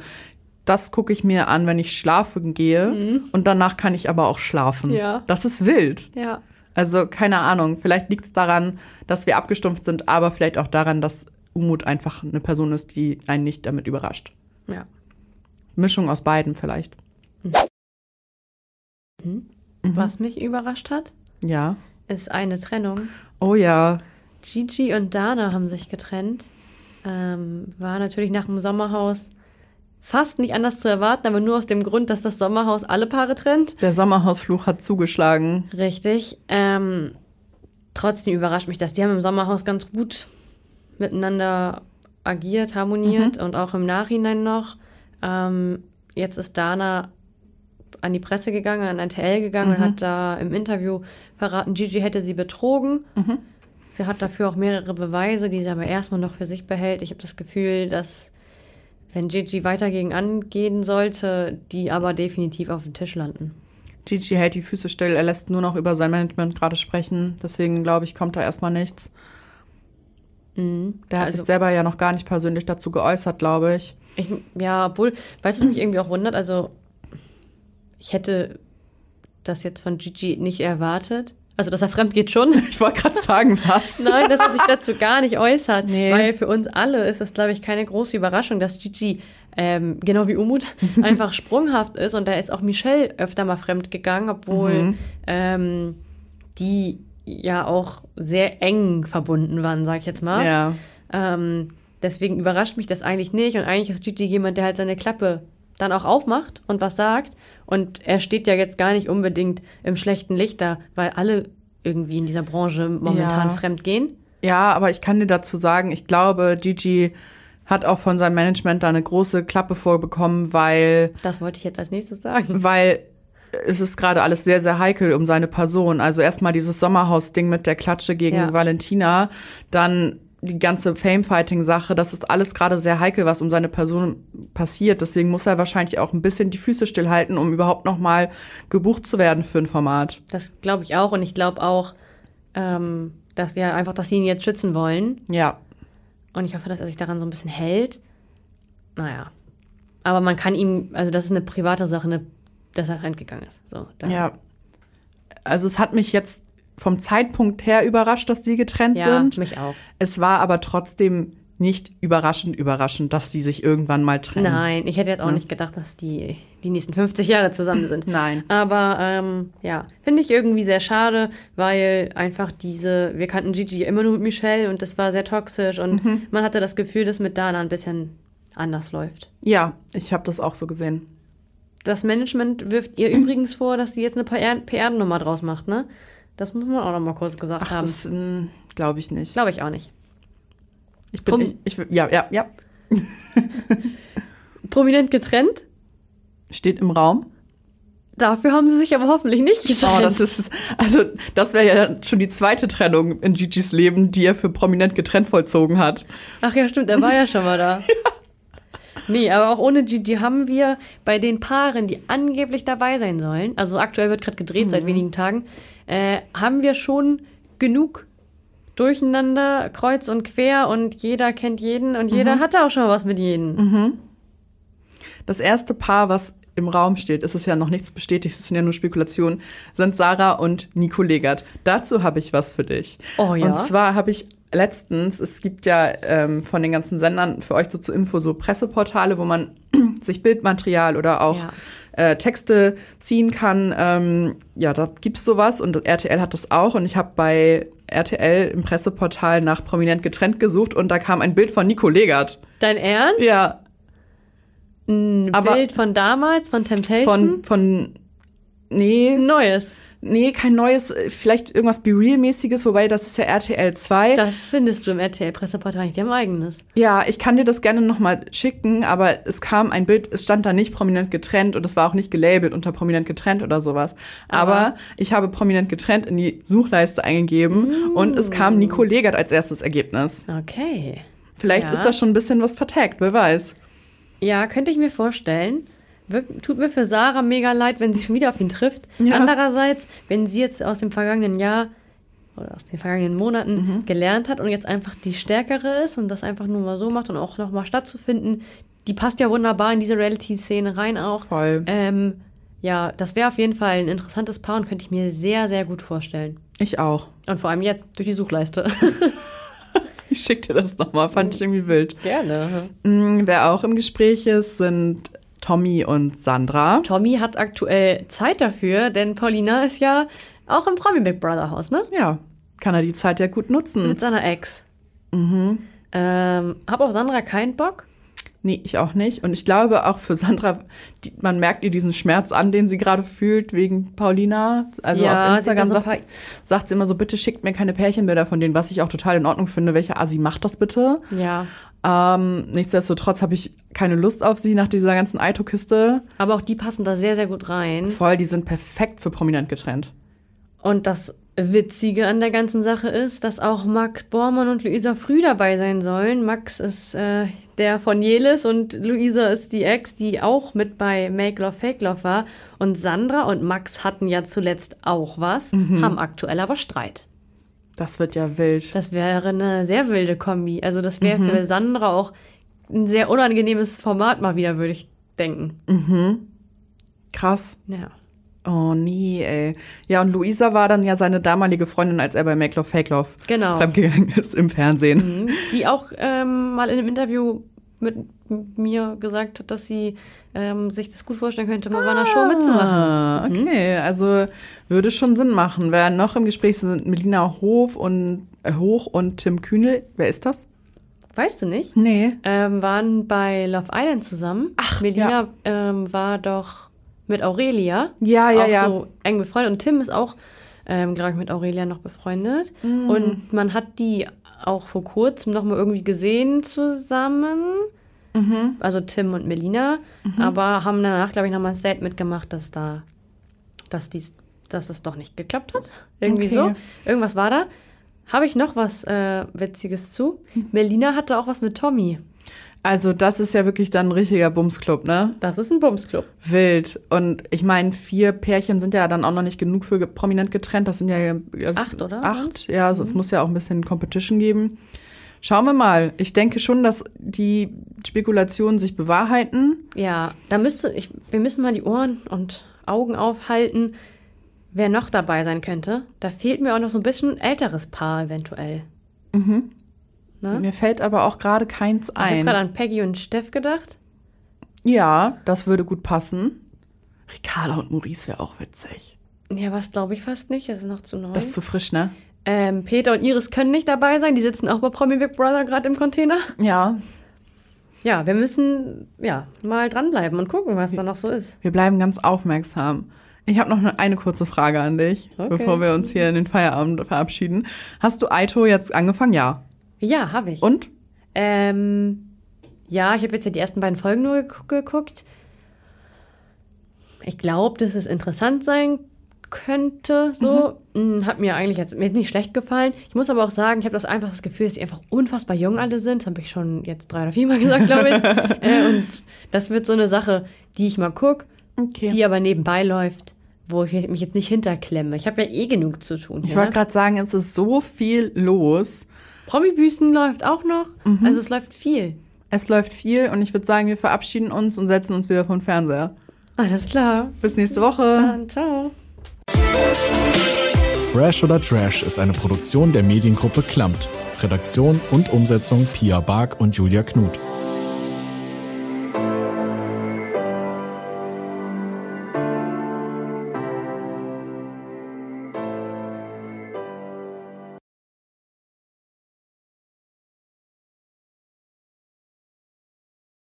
Das gucke ich mir an, wenn ich schlafen gehe und danach kann ich aber auch schlafen. Ja. Das ist wild. Ja. Also keine Ahnung, vielleicht liegt es daran, dass wir abgestumpft sind, aber vielleicht auch daran, dass Umut einfach eine Person ist, die einen nicht damit überrascht. Ja. Mischung aus beiden vielleicht. Mhm. Was mich überrascht hat, Ja. ist eine Trennung. Oh ja. Gigi und Dana haben sich getrennt. Ähm, war natürlich nach dem Sommerhaus fast nicht anders zu erwarten, aber nur aus dem Grund, dass das Sommerhaus alle Paare trennt. Der Sommerhausfluch hat zugeschlagen. Richtig. Ähm, trotzdem überrascht mich das. Die haben im Sommerhaus ganz gut miteinander agiert, harmoniert und auch im Nachhinein noch. Ähm, jetzt ist Dana an die Presse gegangen, an RTL gegangen und hat da im Interview verraten, Gigi hätte sie betrogen. Sie hat dafür auch mehrere Beweise, die sie aber erstmal noch für sich behält. Ich habe das Gefühl, dass wenn Gigi weiter gegen angehen sollte, die aber definitiv auf dem Tisch landen. Gigi hält die Füße still, er lässt nur noch über sein Management gerade sprechen. Deswegen glaube ich, kommt da erstmal nichts. Der hat Also- sich selber ja noch gar nicht persönlich dazu geäußert, glaube ich. Ich, ja, obwohl, weißt du, was mich irgendwie auch wundert? Also, ich hätte das jetzt von Gigi nicht erwartet. Also, dass er fremd geht schon. Ich wollte gerade sagen, was? Nein, dass er sich dazu gar nicht äußert. Nee. Weil für uns alle ist das, glaube ich, keine große Überraschung, dass Gigi, ähm, genau wie Umut, einfach sprunghaft ist. Und da ist auch Michelle öfter mal fremd gegangen, obwohl Mhm. ähm, die ja auch sehr eng verbunden waren, sag ich jetzt mal. Ja. Ähm, deswegen überrascht mich das eigentlich nicht. Und eigentlich ist Gigi jemand, der halt seine Klappe dann auch aufmacht und was sagt. Und er steht ja jetzt gar nicht unbedingt im schlechten Licht da, weil alle irgendwie in dieser Branche momentan Ja. fremd gehen. Ja, aber ich kann dir dazu sagen, ich glaube, Gigi hat auch von seinem Management da eine große Klappe vorbekommen, weil Das wollte ich jetzt als nächstes sagen. weil es ist gerade alles sehr, sehr heikel um seine Person. Also erstmal dieses Sommerhaus-Ding mit der Klatsche gegen Ja. Valentina, dann die ganze Fame-Fighting-Sache, das ist alles gerade sehr heikel, was um seine Person passiert. Deswegen muss er wahrscheinlich auch ein bisschen die Füße stillhalten, um überhaupt noch mal gebucht zu werden für ein Format. Das glaube ich auch. Und ich glaube auch, ähm, dass ja einfach, dass sie ihn jetzt schützen wollen. Ja, Und ich hoffe, dass er sich daran so ein bisschen hält. Naja. Aber man kann ihm, also das ist eine private Sache, eine, dass er fremdgegangen ist. So, da- ja. Also es hat mich jetzt vom Zeitpunkt her überrascht, dass sie getrennt ja sind. mich auch. Es war aber trotzdem nicht überraschend überraschend, dass sie sich irgendwann mal trennen. Nein, ich hätte jetzt auch nicht gedacht, dass die die nächsten 50 Jahre zusammen sind. Nein. Aber ähm, ja, finde ich irgendwie sehr schade, weil einfach diese, wir kannten Gigi immer nur mit Michelle und das war sehr toxisch und Mhm. man hatte das Gefühl, dass mit Dana ein bisschen anders läuft. Ja, ich habe das auch so gesehen. Das Management wirft ihr übrigens vor, dass sie jetzt eine PR-Nummer draus macht, ne? Das muss man auch noch mal kurz gesagt Ach, haben. das glaube ich nicht. Glaube ich auch nicht. Ich bin, Drum- ich, ich, ja, ja, ja. Prominent getrennt? Steht im Raum. Dafür haben sie sich aber hoffentlich nicht getrennt. Oh, das ist, also, das wäre ja schon die zweite Trennung in Gigi's Leben, die er für prominent getrennt vollzogen hat. Ach ja, stimmt, er war ja schon mal da. Nee, aber auch ohne Gigi haben wir bei den Paaren, die angeblich dabei sein sollen, also aktuell wird gerade gedreht seit wenigen Tagen, äh, haben wir schon genug durcheinander, kreuz und quer und jeder kennt jeden und jeder hatte auch schon was mit jedem. Das erste Paar, was im Raum steht, ist es ja noch nichts bestätigt, es sind ja nur Spekulationen, sind Sarah und Nico Legert. Dazu habe ich was für dich. Oh ja? Und zwar habe ich letztens, es gibt ja ähm, von den ganzen Sendern für euch so zur Info so Presseportale, wo man sich Bildmaterial oder auch Ja. äh, Texte ziehen kann. Ähm, ja, da gibt's sowas und RTL hat das auch. Und ich habe bei RTL im Presseportal nach prominent getrennt gesucht und da kam ein Bild von Nico Legert. Dein Ernst? Ja, Ein aber- Bild von damals, von Temptation? von, von, nee, neues. Nee, kein neues, äh, vielleicht irgendwas Be Real-mäßiges, wobei das ist ja RTL 2. Das findest du im RTL-Presseportal nicht, die haben eigenes. Ja, ich kann dir das gerne nochmal schicken, aber es kam ein Bild, es stand da nicht prominent getrennt und es war auch nicht gelabelt unter prominent getrennt oder sowas. Aber, Aber- ich habe prominent getrennt in die Suchleiste eingegeben und es kam Nico Legert als erstes Ergebnis. Okay. Vielleicht Ja. ist da schon ein bisschen was vertaggt, wer weiß. Ja, könnte ich mir vorstellen. Tut mir für Sarah mega leid, wenn sie schon wieder auf ihn trifft. Ja. Andererseits, wenn sie jetzt aus dem vergangenen Jahr oder aus den vergangenen Monaten Mhm. gelernt hat und jetzt einfach die Stärkere ist und das einfach nur mal so macht und auch nochmal stattzufinden, die passt ja wunderbar in diese Reality-Szene rein auch. Voll. Ähm, ja, das wäre auf jeden Fall ein interessantes Paar und könnte ich mir sehr, sehr gut vorstellen. Ich auch. Und vor allem jetzt durch die Suchleiste. Ich schick dir das nochmal, fand ich irgendwie wild. Gerne. Mm, Wer auch im Gespräch ist, sind Tommy und Sandra. Tommy hat aktuell Zeit dafür, denn Paulina ist ja auch im Promi Big Brother Haus, ne? Ja, kann er die Zeit ja gut nutzen. Mit seiner Ex. Mhm. Ähm, hab auf Sandra keinen Bock. Nee, ich auch nicht. Und ich glaube auch für Sandra, die, man merkt ihr diesen Schmerz an, den sie gerade fühlt wegen Paulina. Also Ja, auf Instagram sagt, so sie, sagt sie immer so, bitte schickt mir keine Pärchenbilder von denen, was ich auch total in Ordnung finde. Welche Asi macht das bitte? Ja. Ähm, nichtsdestotrotz habe ich keine Lust auf sie nach dieser ganzen Aito-Kiste. Aber auch die passen da sehr, sehr gut rein. Voll, die sind perfekt für prominent getrennt. Und das Witzige an der ganzen Sache ist, dass auch Max Bormann und Luisa Früh dabei sein sollen. Max ist äh, der von Jelis und Luisa ist die Ex, die auch mit bei Make Love Fake Love war. Und Sandra und Max hatten ja zuletzt auch was, haben aktuell aber Streit. Das wird ja wild. Das wäre eine sehr wilde Kombi. Also das wäre für Sandra auch ein sehr unangenehmes Format mal wieder, würde ich denken. Krass. Ja. Oh nee, ey. Ja, und Luisa war dann ja seine damalige Freundin, als er bei Make Love Fake Love Genau. fremdgegangen ist im Fernsehen. Die auch ähm, mal in einem Interview mit mir gesagt hat, dass sie ähm, sich das gut vorstellen könnte, mal bei einer Show mitzumachen. Ah, okay. Also würde schon Sinn machen. Wer noch im Gespräch sind, Melina Hof und äh, Hoch und Tim Kühnel. Wer ist das? Weißt du nicht? Nee. Ähm, waren bei Love Island zusammen. Ach, Melina ja. ähm, war doch mit Aurelia. Ja, ja, auch ja. so eng befreundet. Und Tim ist auch, ähm, glaube ich, mit Aurelia noch befreundet. Mm. Und man hat die auch vor kurzem noch mal irgendwie gesehen zusammen. Mhm. Also Tim und Melina. Aber haben danach, glaube ich, noch mal ein Statement gemacht, dass da, dass dies, dass es doch nicht geklappt hat. Irgendwie Okay. so. Irgendwas war da. Habe ich noch was äh, Witziges zu? Melina hatte auch was mit Tommy. Also das ist ja wirklich dann ein richtiger Bumsclub, ne? Das ist ein Bumsclub. Wild. Und ich meine, vier Pärchen sind ja dann auch noch nicht genug für prominent getrennt. Das sind ja Acht, oder? Acht, ja. Also es muss ja auch ein bisschen Competition geben. Schauen wir mal. Ich denke schon, dass die Spekulationen sich bewahrheiten. Ja, da müsste ich, wir müssen mal die Ohren und Augen aufhalten, wer noch dabei sein könnte. Da fehlt mir auch noch so ein bisschen älteres Paar eventuell. Ne? Mir fällt aber auch gerade keins Ich habe ein. gerade an Peggy und Steff gedacht. Ja, das würde gut passen. Ricarda und Maurice wäre auch witzig. Ja, was glaube ich fast nicht, das ist noch zu neu. Das ist zu frisch, ne? ähm, Peter und Iris können nicht dabei sein, die sitzen auch bei Promi Big Brother gerade im Container. Ja, Ja, wir müssen ja mal dranbleiben und gucken, was da noch so ist. wir bleiben ganz aufmerksam. Ich habe noch eine, eine kurze Frage an dich, Okay. bevor wir uns hier in den Feierabend verabschieden. Hast du Aito jetzt angefangen? Ja. Ja, habe ich. Und? Ähm, ja, ich habe jetzt ja die ersten beiden Folgen nur geguckt. Ich glaube, dass es interessant sein könnte. So, mhm. hat mir eigentlich jetzt mir jetzt nicht schlecht gefallen. Ich muss aber auch sagen, ich habe das einfach das Gefühl, dass sie einfach unfassbar jung alle sind. Das habe ich schon jetzt drei oder viermal gesagt, glaube ich. äh, und das wird so eine Sache, die ich mal gucke, Okay. die aber nebenbei läuft, wo ich mich jetzt nicht hinterklemme. Ich habe ja eh genug zu tun. Ich wollte ne? gerade sagen, es ist so viel los. Promi-Büßen läuft auch noch. Mhm. Also es läuft viel. Es läuft viel und ich würde sagen, wir verabschieden uns und setzen uns wieder vom Fernseher. Alles klar. Bis nächste Woche. Dann ciao. Fresh oder Trash ist eine Produktion der Mediengruppe Klammt. Redaktion und Umsetzung Pia Bark und Julia Knuth.